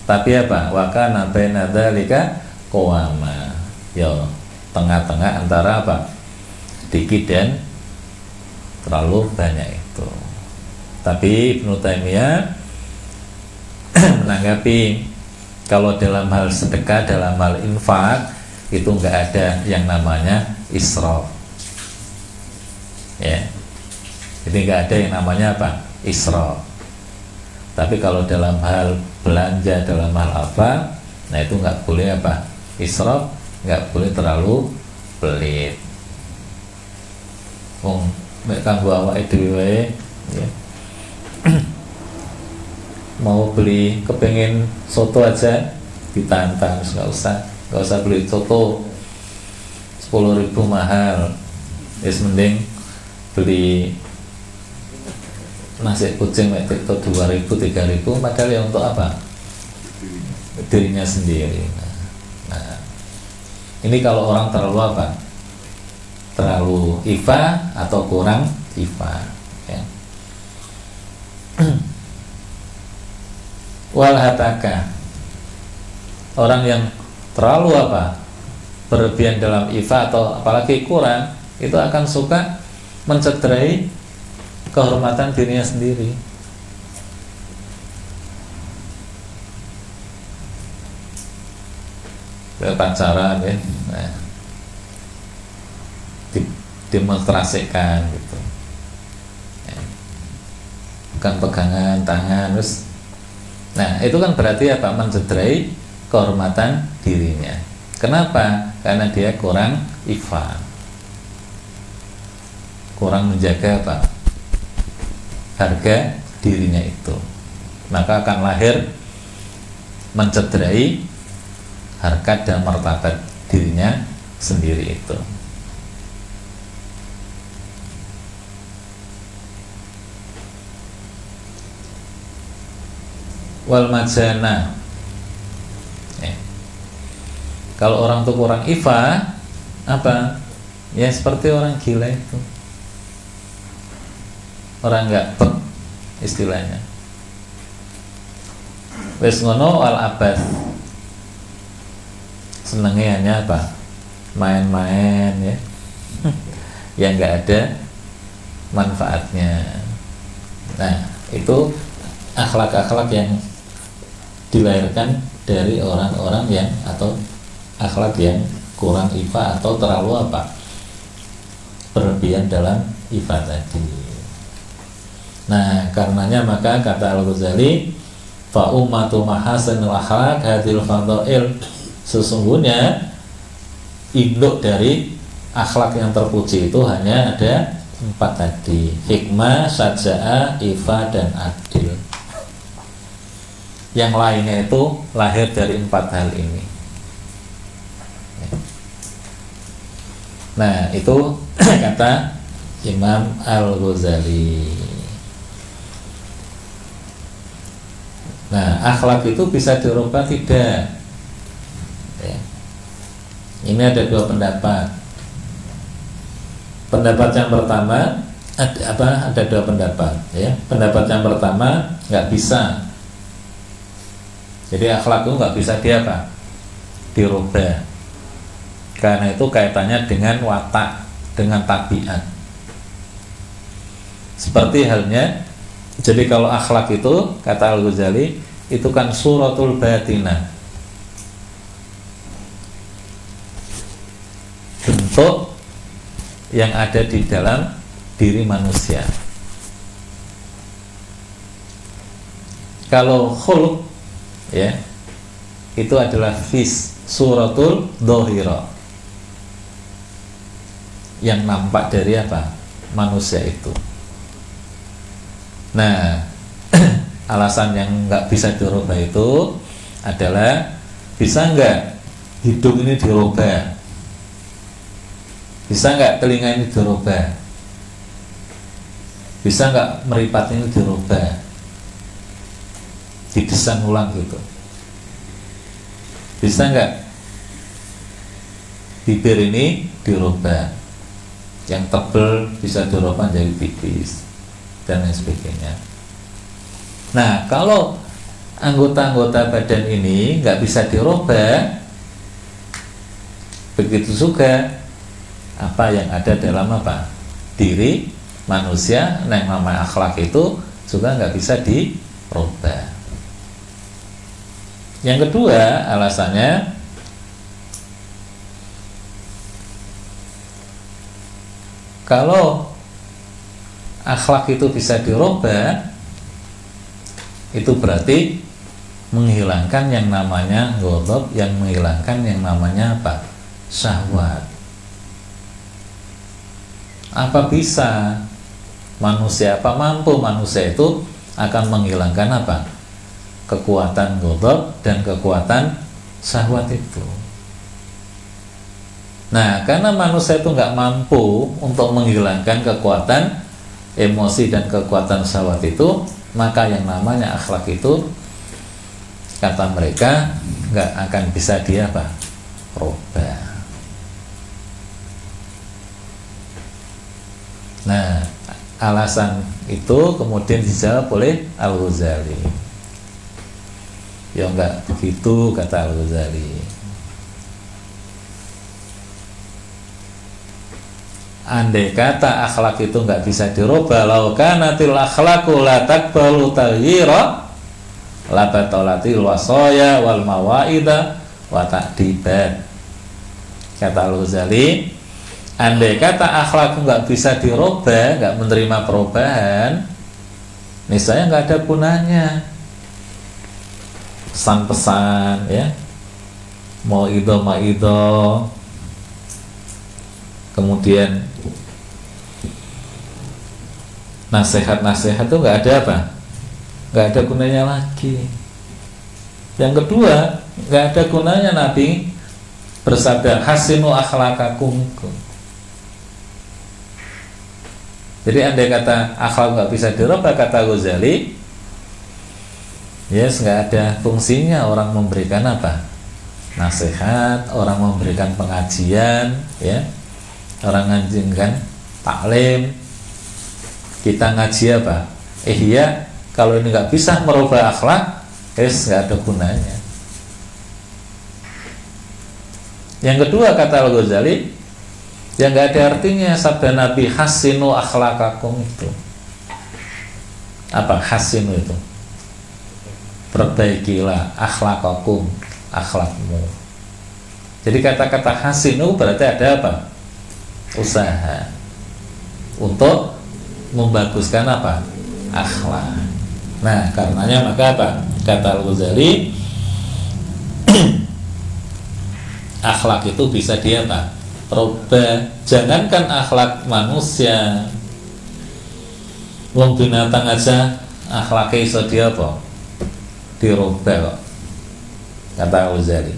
Tapi apa? Wakana baina dzalika qawama. Yo tengah-tengah antara apa? Dikit dan terlalu banyak itu. Tapi Ibnu Taimiyah menanggapi kalau dalam hal sedekah dalam hal infak itu nggak ada yang namanya israf. Ya. Jadi nggak ada yang namanya apa? Israf. Tapi kalau dalam hal belanja dalam hal apa nah itu nggak boleh apa? Israf nggak boleh terlalu pelit. Wong mek kanggo ya mau beli kepengen soto aja ditantang nggak usah nggak usah beli soto. sepuluh ribu mahal. Es mending beli nasi kucing itu dua ribu tiga ribu padahal ya untuk apa? Dirinya sendiri. Nah. Ini kalau orang terlalu apa? Terlalu ifa atau kurang ifa ya. walhataka orang yang terlalu apa? Berlebihan dalam ifa atau apalagi kurang itu akan suka mencederai kehormatan dirinya sendiri. Pacaran ya. Nah, demonstrasikan gitu. Ya. bukan pegangan tangan terus Nah, itu kan berarti apa? Mencederai kehormatan dirinya. Kenapa? Karena dia kurang ifa. Kurang menjaga apa? Harga dirinya itu. Maka akan lahir mencederai harkat dan martabat dirinya sendiri itu. Wal majana ya. kalau orang tuh kurang ifa apa? Ya seperti orang gila itu. Orang nggak pek istilahnya. Wes ngono al abad senengnya hanya apa? Main-main ya. Yang nggak ada manfaatnya. Nah itu akhlak-akhlak yang dilahirkan dari orang-orang yang atau akhlak yang kurang ifa atau terlalu apa berlebihan dalam ifa tadi. Nah, karenanya maka kata Al Ghazali, fa ummatu mahasanul akhlak hadil fadail sesungguhnya induk dari akhlak yang terpuji itu hanya ada empat tadi hikmah, saja'ah, ifa dan adil yang lainnya itu lahir dari empat hal ini. Nah, itu kata Imam Al-Ghazali. Nah, akhlak itu bisa dirubah tidak? Ya. Ini ada dua pendapat. Pendapat yang pertama ada apa? Ada dua pendapat, ya. Pendapat yang pertama nggak bisa. Jadi akhlak itu nggak bisa dia apa? Dirubah. Karena itu kaitannya dengan watak, dengan tabiat. Seperti halnya jadi kalau akhlak itu kata Al Ghazali itu kan suratul batinah. Bentuk yang ada di dalam diri manusia. Kalau khulq ya. Itu adalah fis suratul dohiro yang nampak dari apa? Manusia itu. Nah, alasan yang nggak bisa dirubah itu adalah bisa nggak hidung ini dirubah, bisa nggak telinga ini dirubah, bisa nggak meripat ini dirubah, didesain ulang gitu, bisa nggak? Bibir ini dirubah, yang tebel bisa dirubah jadi tipis dan lain sebagainya. Nah, kalau anggota-anggota badan ini nggak bisa dirubah, begitu juga apa yang ada dalam apa? Diri manusia, nah yang namanya akhlak itu juga nggak bisa dirubah. Yang kedua alasannya kalau akhlak itu bisa dirubah itu berarti menghilangkan yang namanya godop yang menghilangkan yang namanya apa? Syahwat. Apa bisa manusia apa mampu manusia itu akan menghilangkan apa kekuatan godop dan kekuatan syahwat itu. Nah karena manusia itu nggak mampu untuk menghilangkan kekuatan emosi dan kekuatan syahwat itu maka yang namanya akhlak itu kata mereka nggak akan bisa dia apa? Rubah. Nah alasan itu kemudian dijawab oleh Al Ghazali ya enggak. Begitu kata Al Ghazali. Andai kata akhlak itu nggak bisa dirubah lau kanatil akhlaku la takbalu taghyira la batalatil wasaya wal mawaida wa ta'dibat kata Al-Ghazali andai kata akhlak nggak bisa dirubah nggak menerima perubahan misalnya nggak ada gunanya pesan-pesan ya. Mau ido ma ido. Kemudian nasihat-nasihat itu nggak ada apa? Nggak ada gunanya lagi. Yang kedua nggak ada gunanya Nabi bersabda hasinu akhlakakum jadi andai kata akhlak nggak bisa dirubah kata Ghazali yes nggak ada fungsinya orang memberikan apa? Nasihat orang memberikan pengajian ya. Orang ngaji kan taklim. Kita ngaji apa? Eh iya kalau ini nggak bisa merubah akhlak es nggak ada gunanya. Yang kedua kata Al Ghazali yang nggak ada artinya sabda Nabi hasinu akhlakakum itu. Apa hasinu itu perbaikilah akhlakakum akhlakmu jadi kata-kata hasinu berarti ada apa usaha untuk membaguskan apa akhlak. Nah, karenanya maka apa? Kata Al-Ghazali akhlak itu bisa dia apa? Robah. Jangankan akhlak manusia. Wong binatang aja akhlaknya iso dia apa? Kok kata Al-Ghazali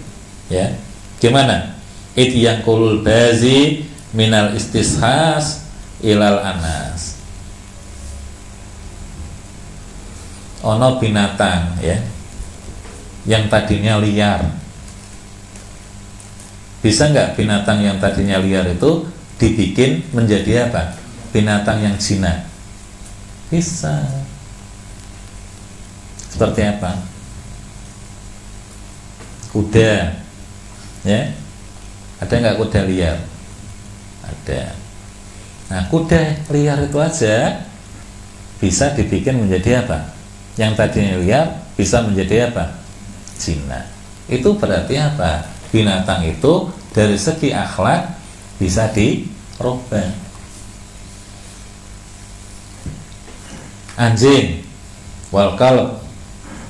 ya. Gimana? Yang kulul bazi minal istishas ilal anas. Ono binatang ya yang tadinya liar. Bisa nggak binatang yang tadinya liar itu dibikin menjadi apa? Binatang yang jinak bisa. Seperti apa kuda. Ya. Ada nggak kuda liar? Ada. Nah kuda liar itu aja bisa dibikin menjadi apa? Yang tadinya liar bisa menjadi apa? Jinak itu berarti apa? Binatang itu dari segi akhlak bisa dirubah anjing. Wal kalb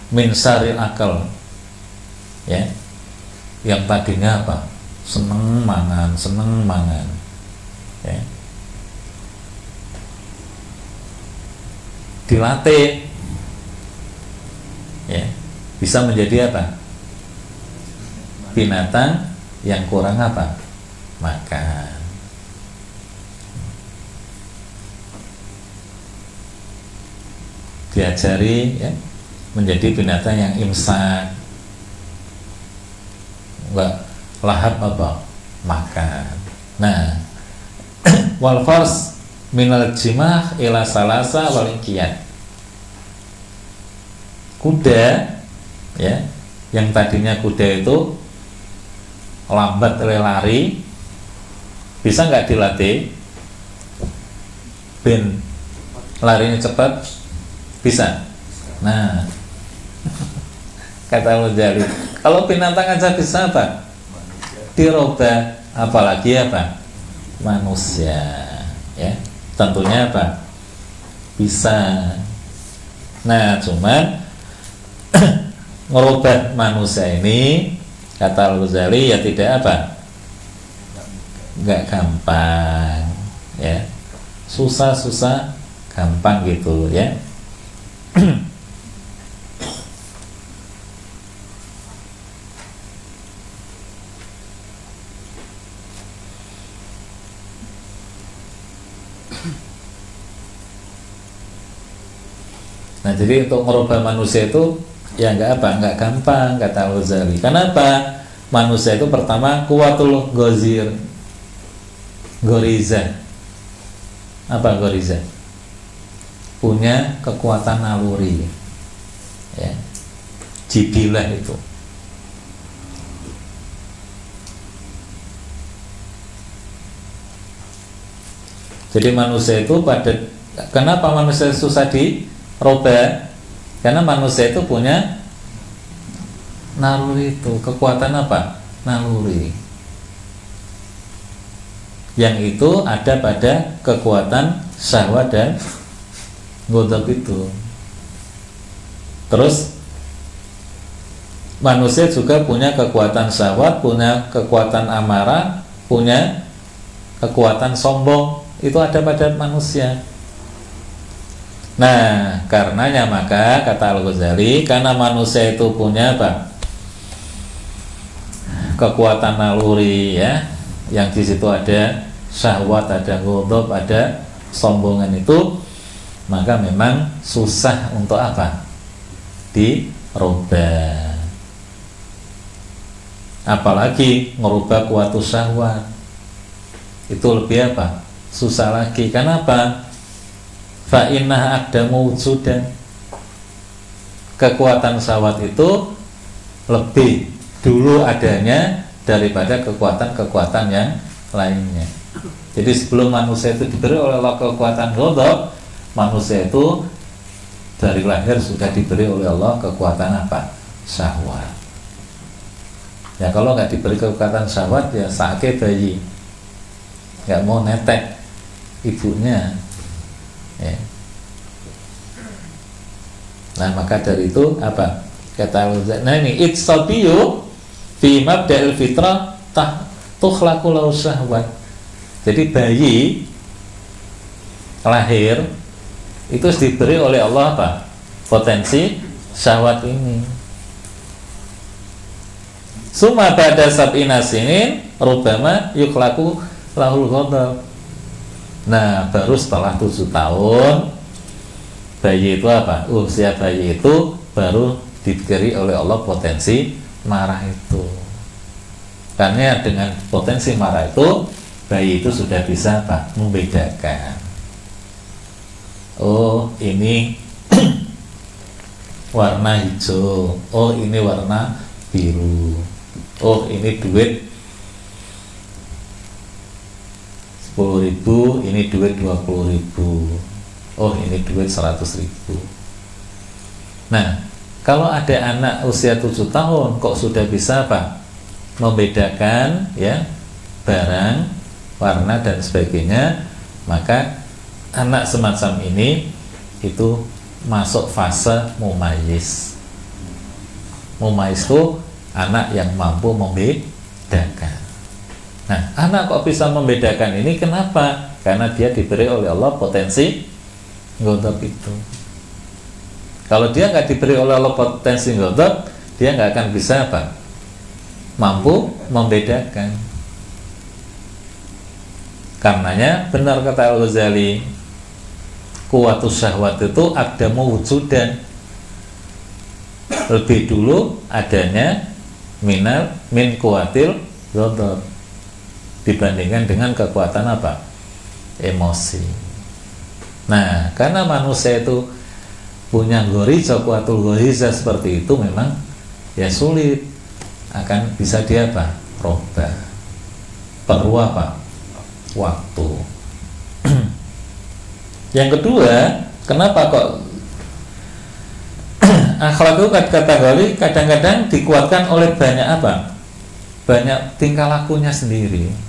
min saril akal ya. Yang tadinya apa? Seneng mangan seneng mangan. Ya. Dilatih. Ya. Bisa menjadi apa? Binatang yang kurang apa? Makan. Diajari ya menjadi binatang yang imsak enggak lahap apa? Makan. Nah wal fars minal jimah ila salasa wal inqiyad kuda ya yang tadinya kuda itu lambat lari bisa nggak dilatih? Ben larinya cepat bisa. Nah kata Mujali kalau binatang aja bisa apa dirubah apalagi apa manusia ya. Tentunya apa bisa. Nah cuman merubah manusia ini kata Al-Ghazali ya tidak apa nggak gampang ya. Susah-susah gampang gitu ya jadi untuk merubah manusia itu ya nggak apa nggak gampang kata Al-Ghazali. Kenapa? Manusia itu pertama kuatul gozir goriza. Apa goriza? Punya kekuatan naluri. Ya. Jibilah itu. Jadi manusia itu pada kenapa manusia susah dirubah? Karena manusia itu punya naluri itu, kekuatan apa? Naluri. Yang itu ada pada kekuatan syahwat dan godok itu. Terus manusia juga punya kekuatan syahwat, punya kekuatan amarah, punya kekuatan sombong. Itu ada pada manusia. Nah, karenanya maka kata Al-Ghazali, karena manusia itu punya apa? Kekuatan naluri ya, yang di situ ada syahwat, ada ghadab, ada sombongan itu, maka memang susah untuk apa? Dirubah. Apalagi merubah kuatus syahwat. Itu lebih apa? Susah lagi. Kenapa? Fa inna ada mewujudan kekuatan syahwat itu lebih dulu adanya daripada kekuatan-kekuatan yang lainnya. Jadi sebelum manusia itu diberi oleh Allah kekuatan ghadab, manusia itu dari lahir sudah diberi oleh Allah kekuatan apa? Syahwat. Ya kalau nggak diberi kekuatan syahwat ya sakit bayi, nggak mau netek ibunya, ya. Nah maka dari itu apa kata Nah ini itsabiyu fi mabda'il fitrah tah tukhlaqu lahu syahwat. Jadi bayi lahir itu diberi oleh Allah apa? Potensi syahwat ini. Suma pada sab'ina sinin rubama yuklaku lahul ghadab. Nah, baru setelah tujuh tahun bayi itu apa? Usia bayi itu baru diberi oleh Allah potensi marah itu. Karena dengan potensi marah itu bayi itu sudah bisa apa? membedakan. Oh, ini warna hijau. Oh, ini warna biru. Oh, ini duit 10 ribu, ini duit 20 ribu. Oh, ini duit 100 ribu. Nah, kalau ada anak usia 7 tahun kok sudah bisa apa? membedakan ya barang, warna dan sebagainya, maka anak semacam ini itu masuk fase mumayis. Mumayis itu anak yang mampu membedakan. Nah, anak kok bisa membedakan ini kenapa? Karena dia diberi oleh Allah potensi ngodop itu. Kalau dia nggak diberi oleh Allah potensi ngodop, dia nggak akan bisa apa? Mampu membedakan. Karenanya benar kata Al Ghazali, kuatus syahwat itu ada mewujudan lebih dulu adanya minal min kuatil ghadab dibandingkan dengan kekuatan apa? Emosi. Nah karena manusia itu punya goriza kuatul goriza seperti itu memang ya sulit. Akan bisa dia apa? Roba perlu apa? Waktu. Yang kedua kenapa kok akhlak itu kategori kadang-kadang dikuatkan oleh banyak apa? Banyak tingkah lakunya sendiri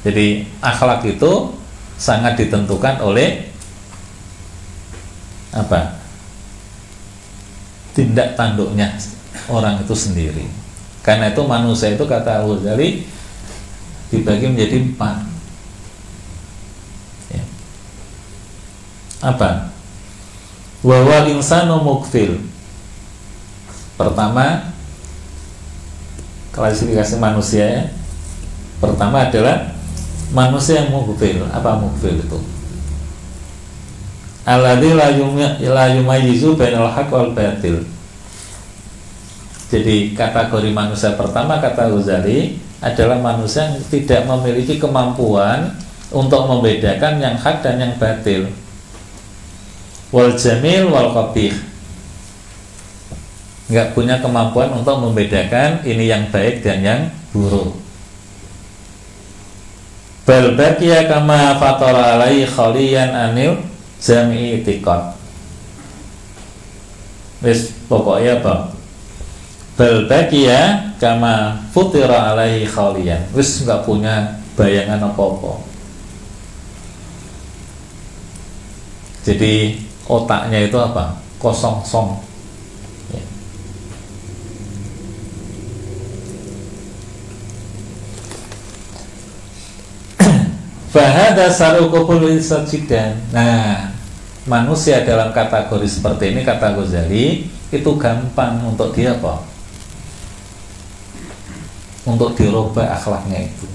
jadi akhlak itu sangat ditentukan oleh apa? Tindak tanduknya orang itu sendiri. Karena itu manusia itu kata Al Ghazali dibagi menjadi empat. Ya. apa? Wawal insanu mukfil pertama klasifikasi manusia ya. Pertama adalah manusia yang mukfil apa mukfil itu alladzi la yumayyizu bainal haqq wal batil jadi kategori manusia pertama kata Ghazali adalah manusia yang tidak memiliki kemampuan untuk membedakan yang hak dan yang batil. Wal jamil wal qabih. Nggak punya kemampuan untuk membedakan ini yang baik dan yang buruk. Bal baqiya kama fatara alai khaliyan anil jami'i tiqat. Wis pokoknya apa? bal bakia kama futira alaihi khalian wis nggak punya bayangan apa-apa jadi otaknya itu apa kosong song ya. Fahada sarukupul sajidan Nah manusia dalam kategori seperti ini kata Ghazali itu gampang untuk dia apa untuk dirubah akhlaknya itu.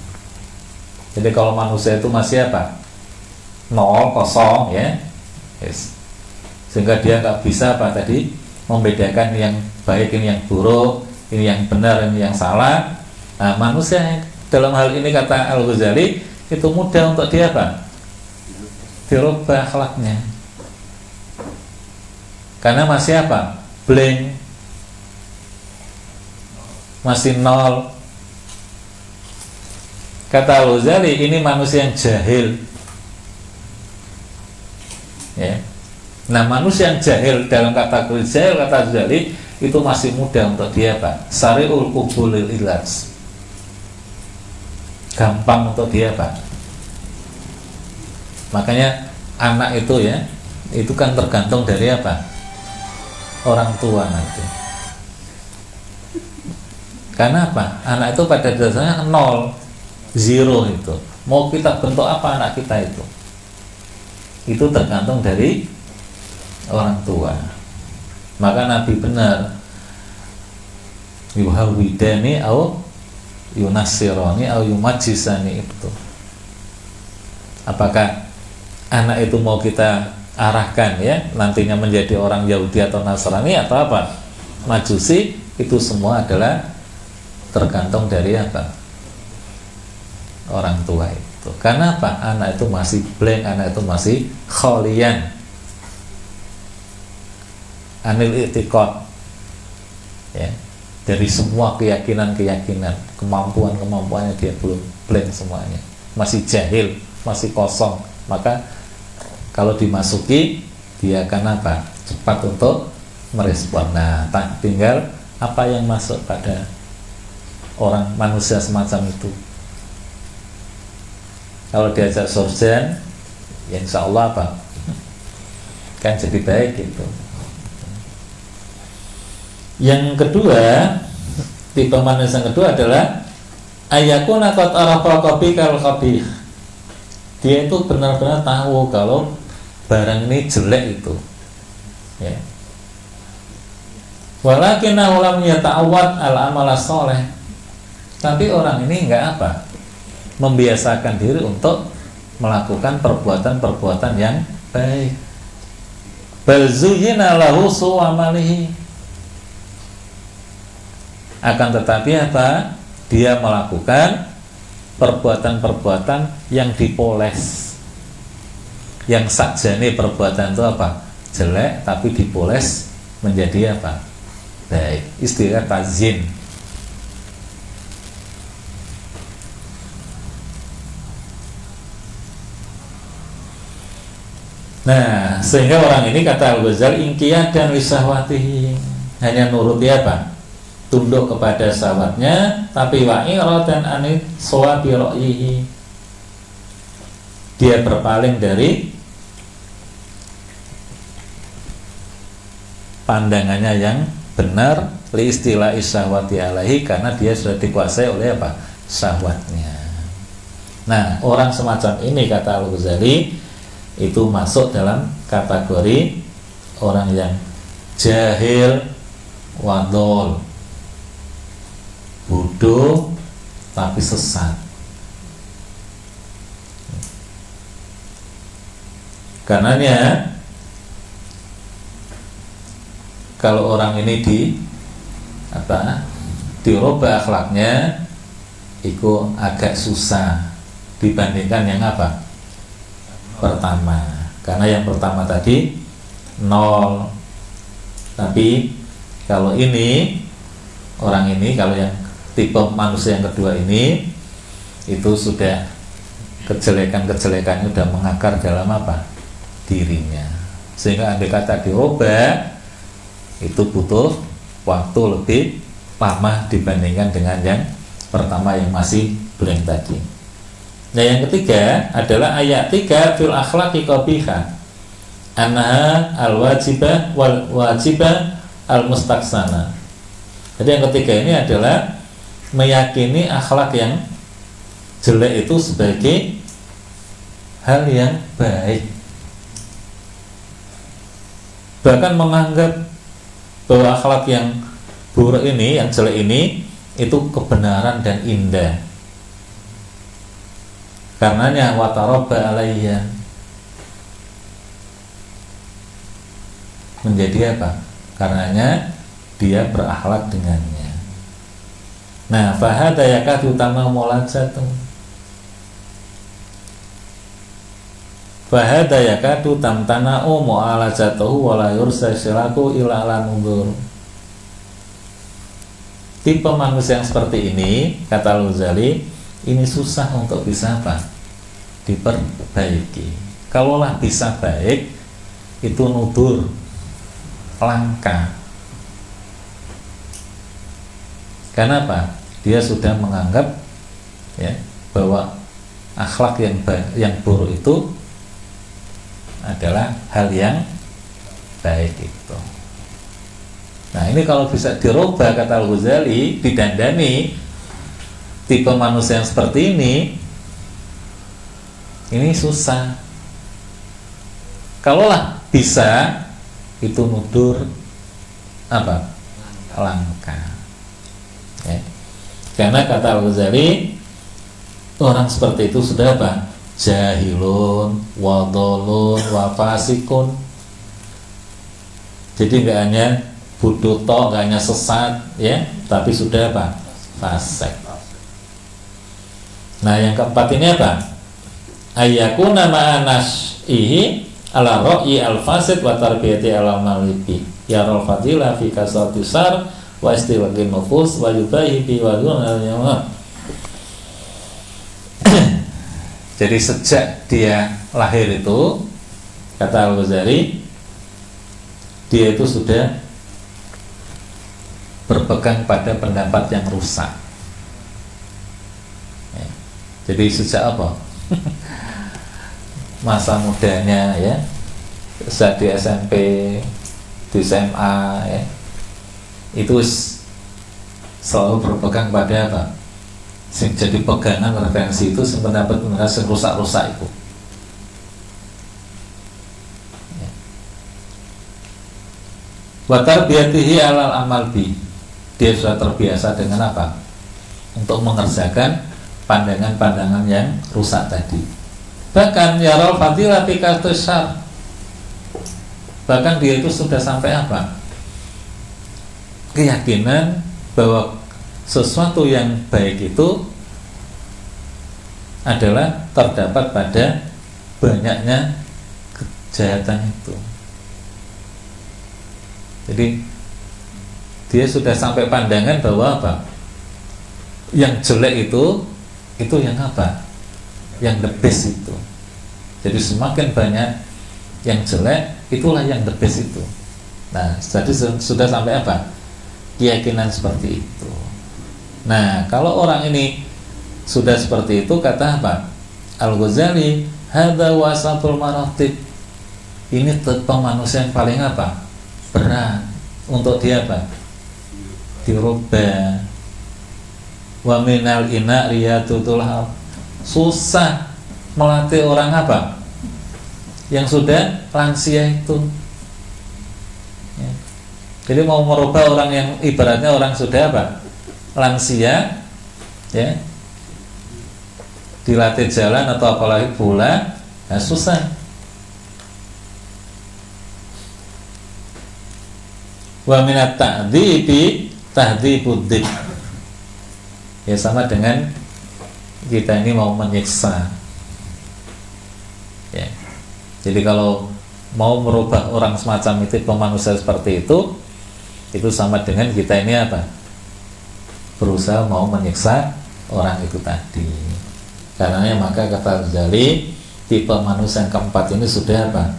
Jadi kalau manusia itu masih apa? Nol, kosong ya. Yes. Sehingga dia nggak bisa apa tadi membedakan yang baik ini yang buruk, ini yang benar ini yang salah. Nah, manusia dalam hal ini kata Al Ghazali itu mudah untuk dia apa? Dirubah akhlaknya. Karena masih apa? Blank. Masih nol, Kata Al-Ghazali ini manusia yang jahil. Ya. Nah manusia yang jahil dalam kata jahil kata Al-Ghazali itu masih mudah untuk dia Pak. Sariul kubulil ilas. Gampang untuk dia Pak. Makanya anak itu ya itu kan tergantung dari apa? Orang tua nanti. Karena apa? Anak itu pada dasarnya nol zero itu. Mau kita bentuk apa anak kita itu? Itu tergantung dari orang tua. Maka Nabi benar yuhawidani au yunasironi au yumajisani itu. Apakah anak itu mau kita arahkan ya nantinya menjadi orang Yahudi atau Nasrani atau apa? Majusi itu semua adalah tergantung dari apa? Orang tua itu. Karena apa? Anak itu masih blank anak itu masih kholian. Anil itikot ya dari semua keyakinan-keyakinan kemampuan-kemampuannya dia belum blank semuanya. Masih jahil masih kosong. Maka kalau dimasuki dia akan apa? Cepat untuk merespon. Nah tak tinggal apa yang masuk pada orang manusia semacam itu. Kalau diajak surgeon ya insya Allah apa? Kan jadi baik gitu yang kedua tipe manusia yang kedua adalah ayakuna qad arafa qabi kal qabih dia itu benar-benar tahu kalau barang ini jelek itu. Ya. Walakin ulam yata'awad al amala soleh tapi orang ini enggak apa membiasakan diri untuk melakukan perbuatan-perbuatan yang baik. Balzuyina lahu su'amalihi akan tetapi apa? Dia melakukan perbuatan-perbuatan yang dipoles. Yang sakjane perbuatan itu apa? Jelek tapi dipoles menjadi apa? Baik istilah tazin. Nah, sehingga orang ini kata Al-Ghazali ingkiyah dan wisahwati hanya nuruti apa? Tunduk kepada sahabatnya, tapi wa dan anit sawabi ra'yihi. Dia berpaling dari pandangannya yang benar li istilah isahwati alaihi karena dia sudah dikuasai oleh apa? Syahwatnya. Nah orang semacam ini kata Al Ghazali itu masuk dalam kategori orang yang jahil wadol bodoh tapi sesat. Karenanya kalau orang ini di apa dirubah akhlaknya itu agak susah dibandingkan yang apa? Pertama. Karena yang pertama tadi nol. Tapi kalau ini orang ini kalau yang tipe manusia yang kedua ini itu sudah kejelekan-kejelekannya sudah mengakar dalam apa dirinya sehingga andai kata dirubah itu butuh waktu lebih lama dibandingkan dengan yang pertama yang masih blank tadi. Nah yang ketiga adalah ayat 3 fil akhlaqi qabiha anha al wajibah wal wajibah al mustaksana. Jadi yang ketiga ini adalah meyakini akhlak yang jelek itu sebagai hal yang baik. Bahkan menganggap bahwa akhlak yang buruk ini, yang jelek ini itu kebenaran dan indah. Karenanya wataroba alaiya menjadi apa? Karenanya dia berakhlak dengannya. Nah, fahada yakatu utama mulajatun Fahada yakadu tamtana'u mu'alajatuhu wa la yursa syiraku ila ala nubur Tipe manusia yang seperti ini, kata Al-Ghazali, ini susah untuk bisa apa? Diperbaiki. Kalaulah bisa baik, itu nudur, langka. Karena apa? Dia sudah menganggap ya bahwa akhlak yang yang buruk itu adalah hal yang baik itu. Nah ini kalau bisa dirubah kata Al Ghazali didandani tipe manusia yang seperti ini ini susah. Kalaulah bisa itu nudur apa langka ya. karena kata Al Ghazali orang seperti itu sudah apa? Jahilun wadolun wafasikun jadi nggak hanya bodoh toh nggak hanya sesat ya tapi sudah apa? Fasik. Nah yang keempat ini apa? Ayakuna ma'anas ihi ala ro'i al fasid wa tarbiyati ala malibi. Ya rol fadilah fi kasrati nufus wa yubahi bi wa jadi sejak dia lahir itu kata Al Ghazali dia itu sudah berpegang pada pendapat yang rusak. Ya. Jadi sejak apa? Masa mudanya ya, saat di SMP, di SMA ya, itu selalu berpegang pada apa? Sing jadi pegangan referensi itu pendapat pendapat rusak-rusak itu. Watar biatihi alal amal bi Dia sudah terbiasa dengan apa? Untuk mengerjakan pandangan-pandangan yang rusak tadi Bahkan ya rol fadilah syar Bahkan dia itu sudah sampai apa? Keyakinan bahwa sesuatu yang baik itu adalah terdapat pada banyaknya kejahatan itu jadi dia sudah sampai pandangan bahwa apa? Yang jelek itu itu yang apa? Yang the best itu. Jadi semakin banyak yang jelek, itulah yang the best itu. Nah, jadi sudah sampai apa? Keyakinan seperti itu. Nah, kalau orang ini sudah seperti itu kata apa? Al-Ghazali, hadza wasatul maratib. Ini tipe manusia yang paling apa? berat untuk dia apa? dirubah wa minal ina susah melatih orang apa yang sudah lansia itu. Jadi mau merubah orang yang ibaratnya orang sudah apa? Lansia ya. Dilatih jalan atau apalagi pula ya susah. Wa minat ta'dzibi tahdzibuddin ya sama dengan kita ini mau menyiksa. Ya. Jadi kalau mau merubah orang semacam itu manusia seperti itu itu sama dengan kita ini apa? Berusaha mau menyiksa orang itu tadi. Karena maka kata Ghazali tipe manusia yang keempat ini sudah apa?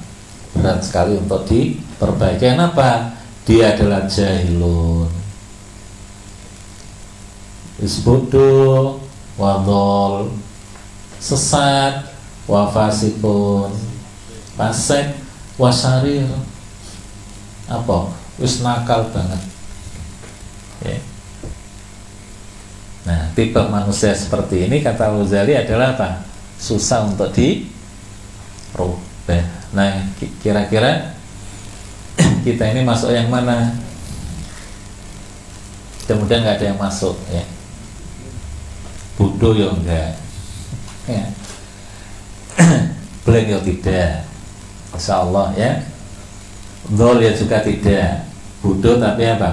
Berat sekali untuk diperbaiki. Kenapa? Dia adalah jahilun. Isbodo wadol sesat wafasikun pasek wasarir apa wis nakal banget. Ya. nah tipe manusia seperti ini kata Ghazali adalah apa? Susah untuk dirubah. Nah kira-kira kita ini masuk yang mana? Mudah-mudahan nggak ada yang masuk ya. Bodoh ya enggak? Ya. Blank ya tidak? Insya Allah ya. Dol ya juga tidak bodoh tapi apa?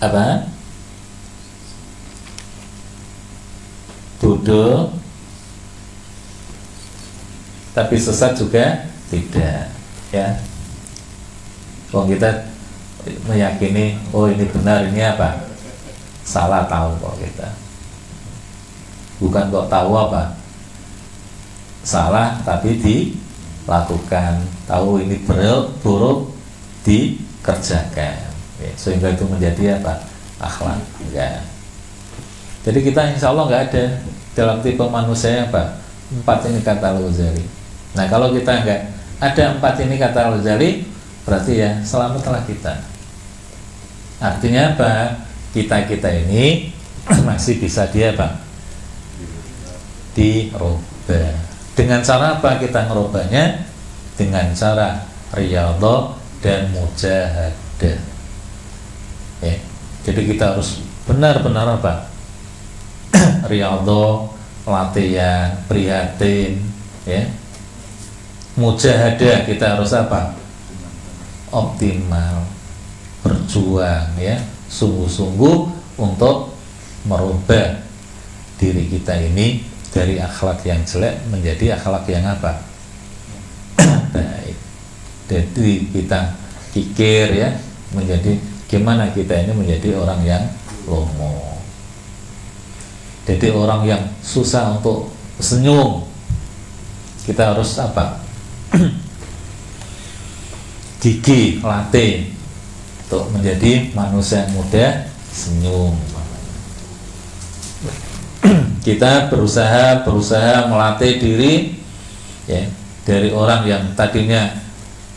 Apa? Bodoh tapi sesat juga tidak ya. Kalau kita meyakini oh ini benar ini apa? Salah tahu kok kita. Bukan kok tahu apa? Salah tapi dilakukan tahu ini buruk buruk dikerjakan ya, sehingga itu menjadi apa akhlak enggak jadi kita insya Allah nggak ada dalam tipe manusia apa empat ini kata Al-Ghazali Nah kalau kita enggak ada empat ini kata Al-Ghazali berarti ya selamatlah kita. Artinya apa? Kita kita ini masih bisa dia apa? Dirubah. Dengan cara apa kita ngerubahnya? dengan cara riyadhah dan mujahadah. Ya. Jadi kita harus benar-benar apa? riyadhah, latihan, prihatin, ya. Mujahadah kita harus apa? Optimal, berjuang ya, sungguh-sungguh untuk merubah diri kita ini dari akhlak yang jelek menjadi akhlak yang apa? Baik. Jadi kita pikir ya menjadi gimana kita ini menjadi orang yang lomo. Jadi orang yang susah untuk senyum. Kita harus apa? Gigi, latih untuk menjadi manusia yang muda senyum kita berusaha berusaha melatih diri ya dari orang yang tadinya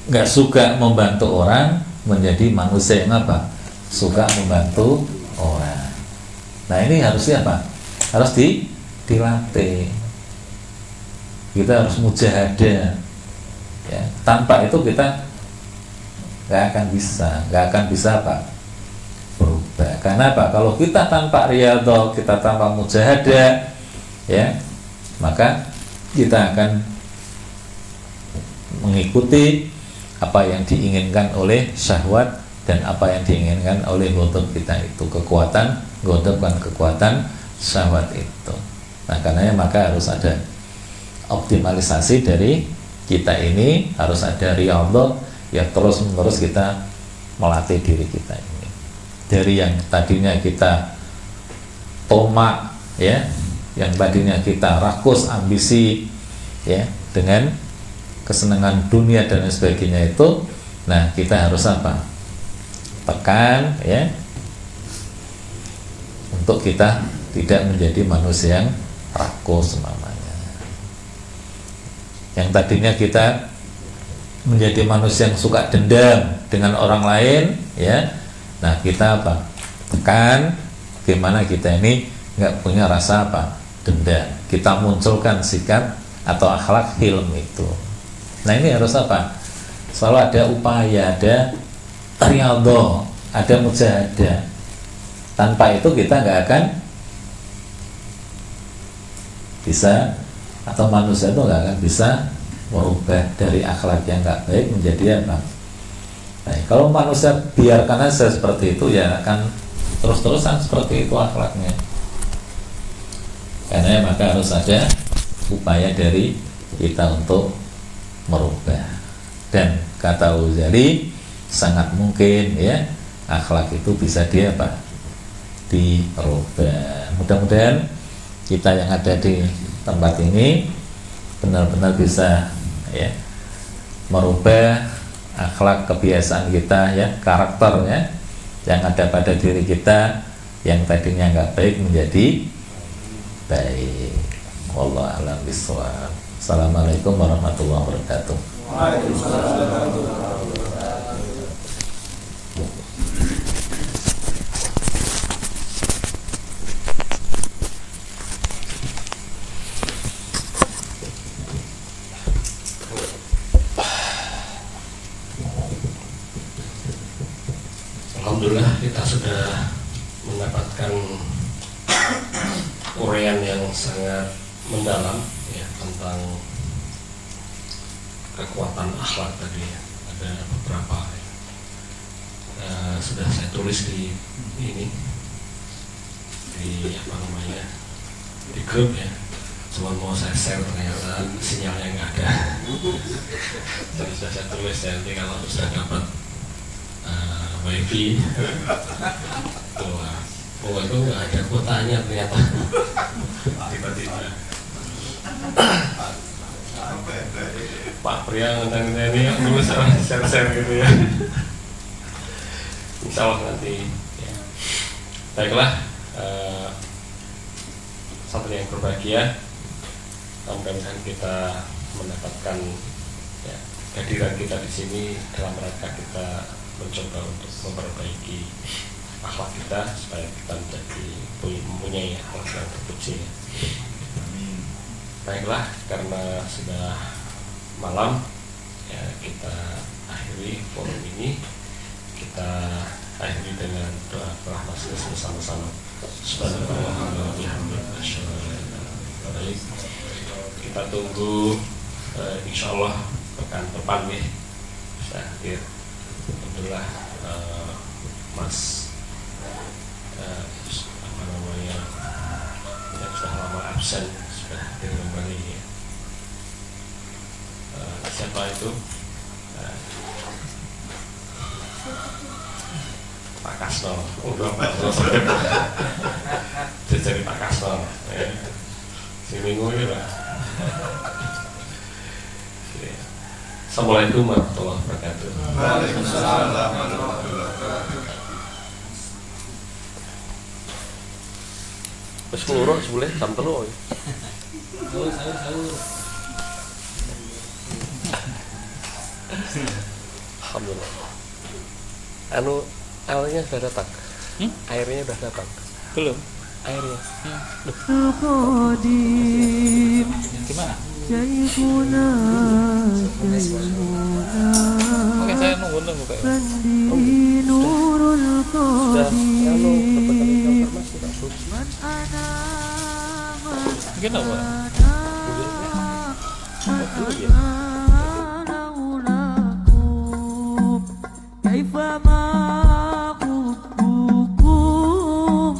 nggak suka membantu orang menjadi manusia yang apa? Suka membantu orang. Nah ini harusnya apa? Harus di dilatih. Kita harus mujahadah ya. Tanpa itu kita nggak akan bisa. Nggak akan bisa apa berubah karena apa? Kalau kita tanpa riyadhah kita tanpa mujahadah ya maka kita akan mengikuti apa yang diinginkan oleh syahwat dan apa yang diinginkan oleh godok kita itu. Kekuatan godok dan kekuatan syahwat itu. Nah karenanya maka harus ada optimalisasi dari kita ini harus ada riyadhah ya terus menerus kita melatih diri kita dari yang tadinya kita tomak ya yang tadinya kita rakus ambisi ya dengan kesenangan dunia dan sebagainya itu nah kita harus apa? Tekan ya untuk kita tidak menjadi manusia yang rakus namanya. Yang tadinya kita menjadi manusia yang suka dendam dengan orang lain ya nah kita apa? Tekan gimana kita ini nggak punya rasa apa? Dendam kita munculkan sikap atau akhlak hilm itu. Nah ini harus apa? Selalu ada upaya ada riyadhah ada mujahadah. Tanpa itu kita nggak akan bisa atau manusia itu nggak akan bisa merubah dari akhlak yang nggak baik menjadi apa? Nah, kalau manusia biarkan aja seperti itu ya akan terus-terusan seperti itu akhlaknya. Karena ya, maka harus ada upaya dari kita untuk merubah. Dan kata Uzali sangat mungkin ya akhlak itu bisa dia apa? dirubah. Mudah-mudahan kita yang ada di tempat ini benar-benar bisa ya merubah akhlak kebiasaan kita ya karakternya yang ada pada diri kita yang tadinya nggak baik menjadi baik. Allah alam bisawab Assalamualaikum warahmatullahi wabarakatuh Alhamdulillah kita sudah mendapatkan uraian yang sangat mendalam ya tentang kekuatan akhlak tadi ya. Ada beberapa ya. Eh, sudah saya tulis di ini di apa namanya di grup ya. Cuma mau saya share ternyata sinyalnya nggak ada. Jadi sudah saya tulis ya nanti kalau sudah dapat eh, wifi wah oh itu nggak ada kuotanya ternyata tiba-tiba. Pak Pria dan ini dulu share-share gitu ya. Insya Allah nanti ya. baiklah eh, santri yang berbahagia mudah-mudahan kita mendapatkan ya, kehadiran kita di sini dalam rangka kita mencoba untuk memperbaiki akhlak kita supaya kita menjadi mempunyai akhlak yang terpuji. Baiklah, karena sudah malam, ya kita akhiri forum ini. Kita akhiri dengan doa rahmat bersama-sama Subhanallah kita tunggu eh, insya Allah pekan depan nih bisa hadir Alhamdulillah eh, Mas eh, apa namanya yang sudah lama absen sudah kembali ya. Eh, siapa itu Eh, Pak Kasno udah Pak Kasno jadi Pak Kasno ya. si minggu ini lah. Assalamualaikum warahmatullahi wabarakatuh. Waalaikumsalam warahmatullahi wabarakatuh. Wis boleh sebeleh jam 3 ya. Sahur sahur. Alhamdulillah. Anu airnya sudah datang. Hmm? Airnya sudah datang. Belum. Airnya. Hmm. Gimana? شيخنا شيخنا Oke, saya nunggu nunggu kayak. بندي نور Sudah anu القديم Mas sudah suci. من أنا من Mungkin apa? Dulu ya. لولاكم كيفما حبكم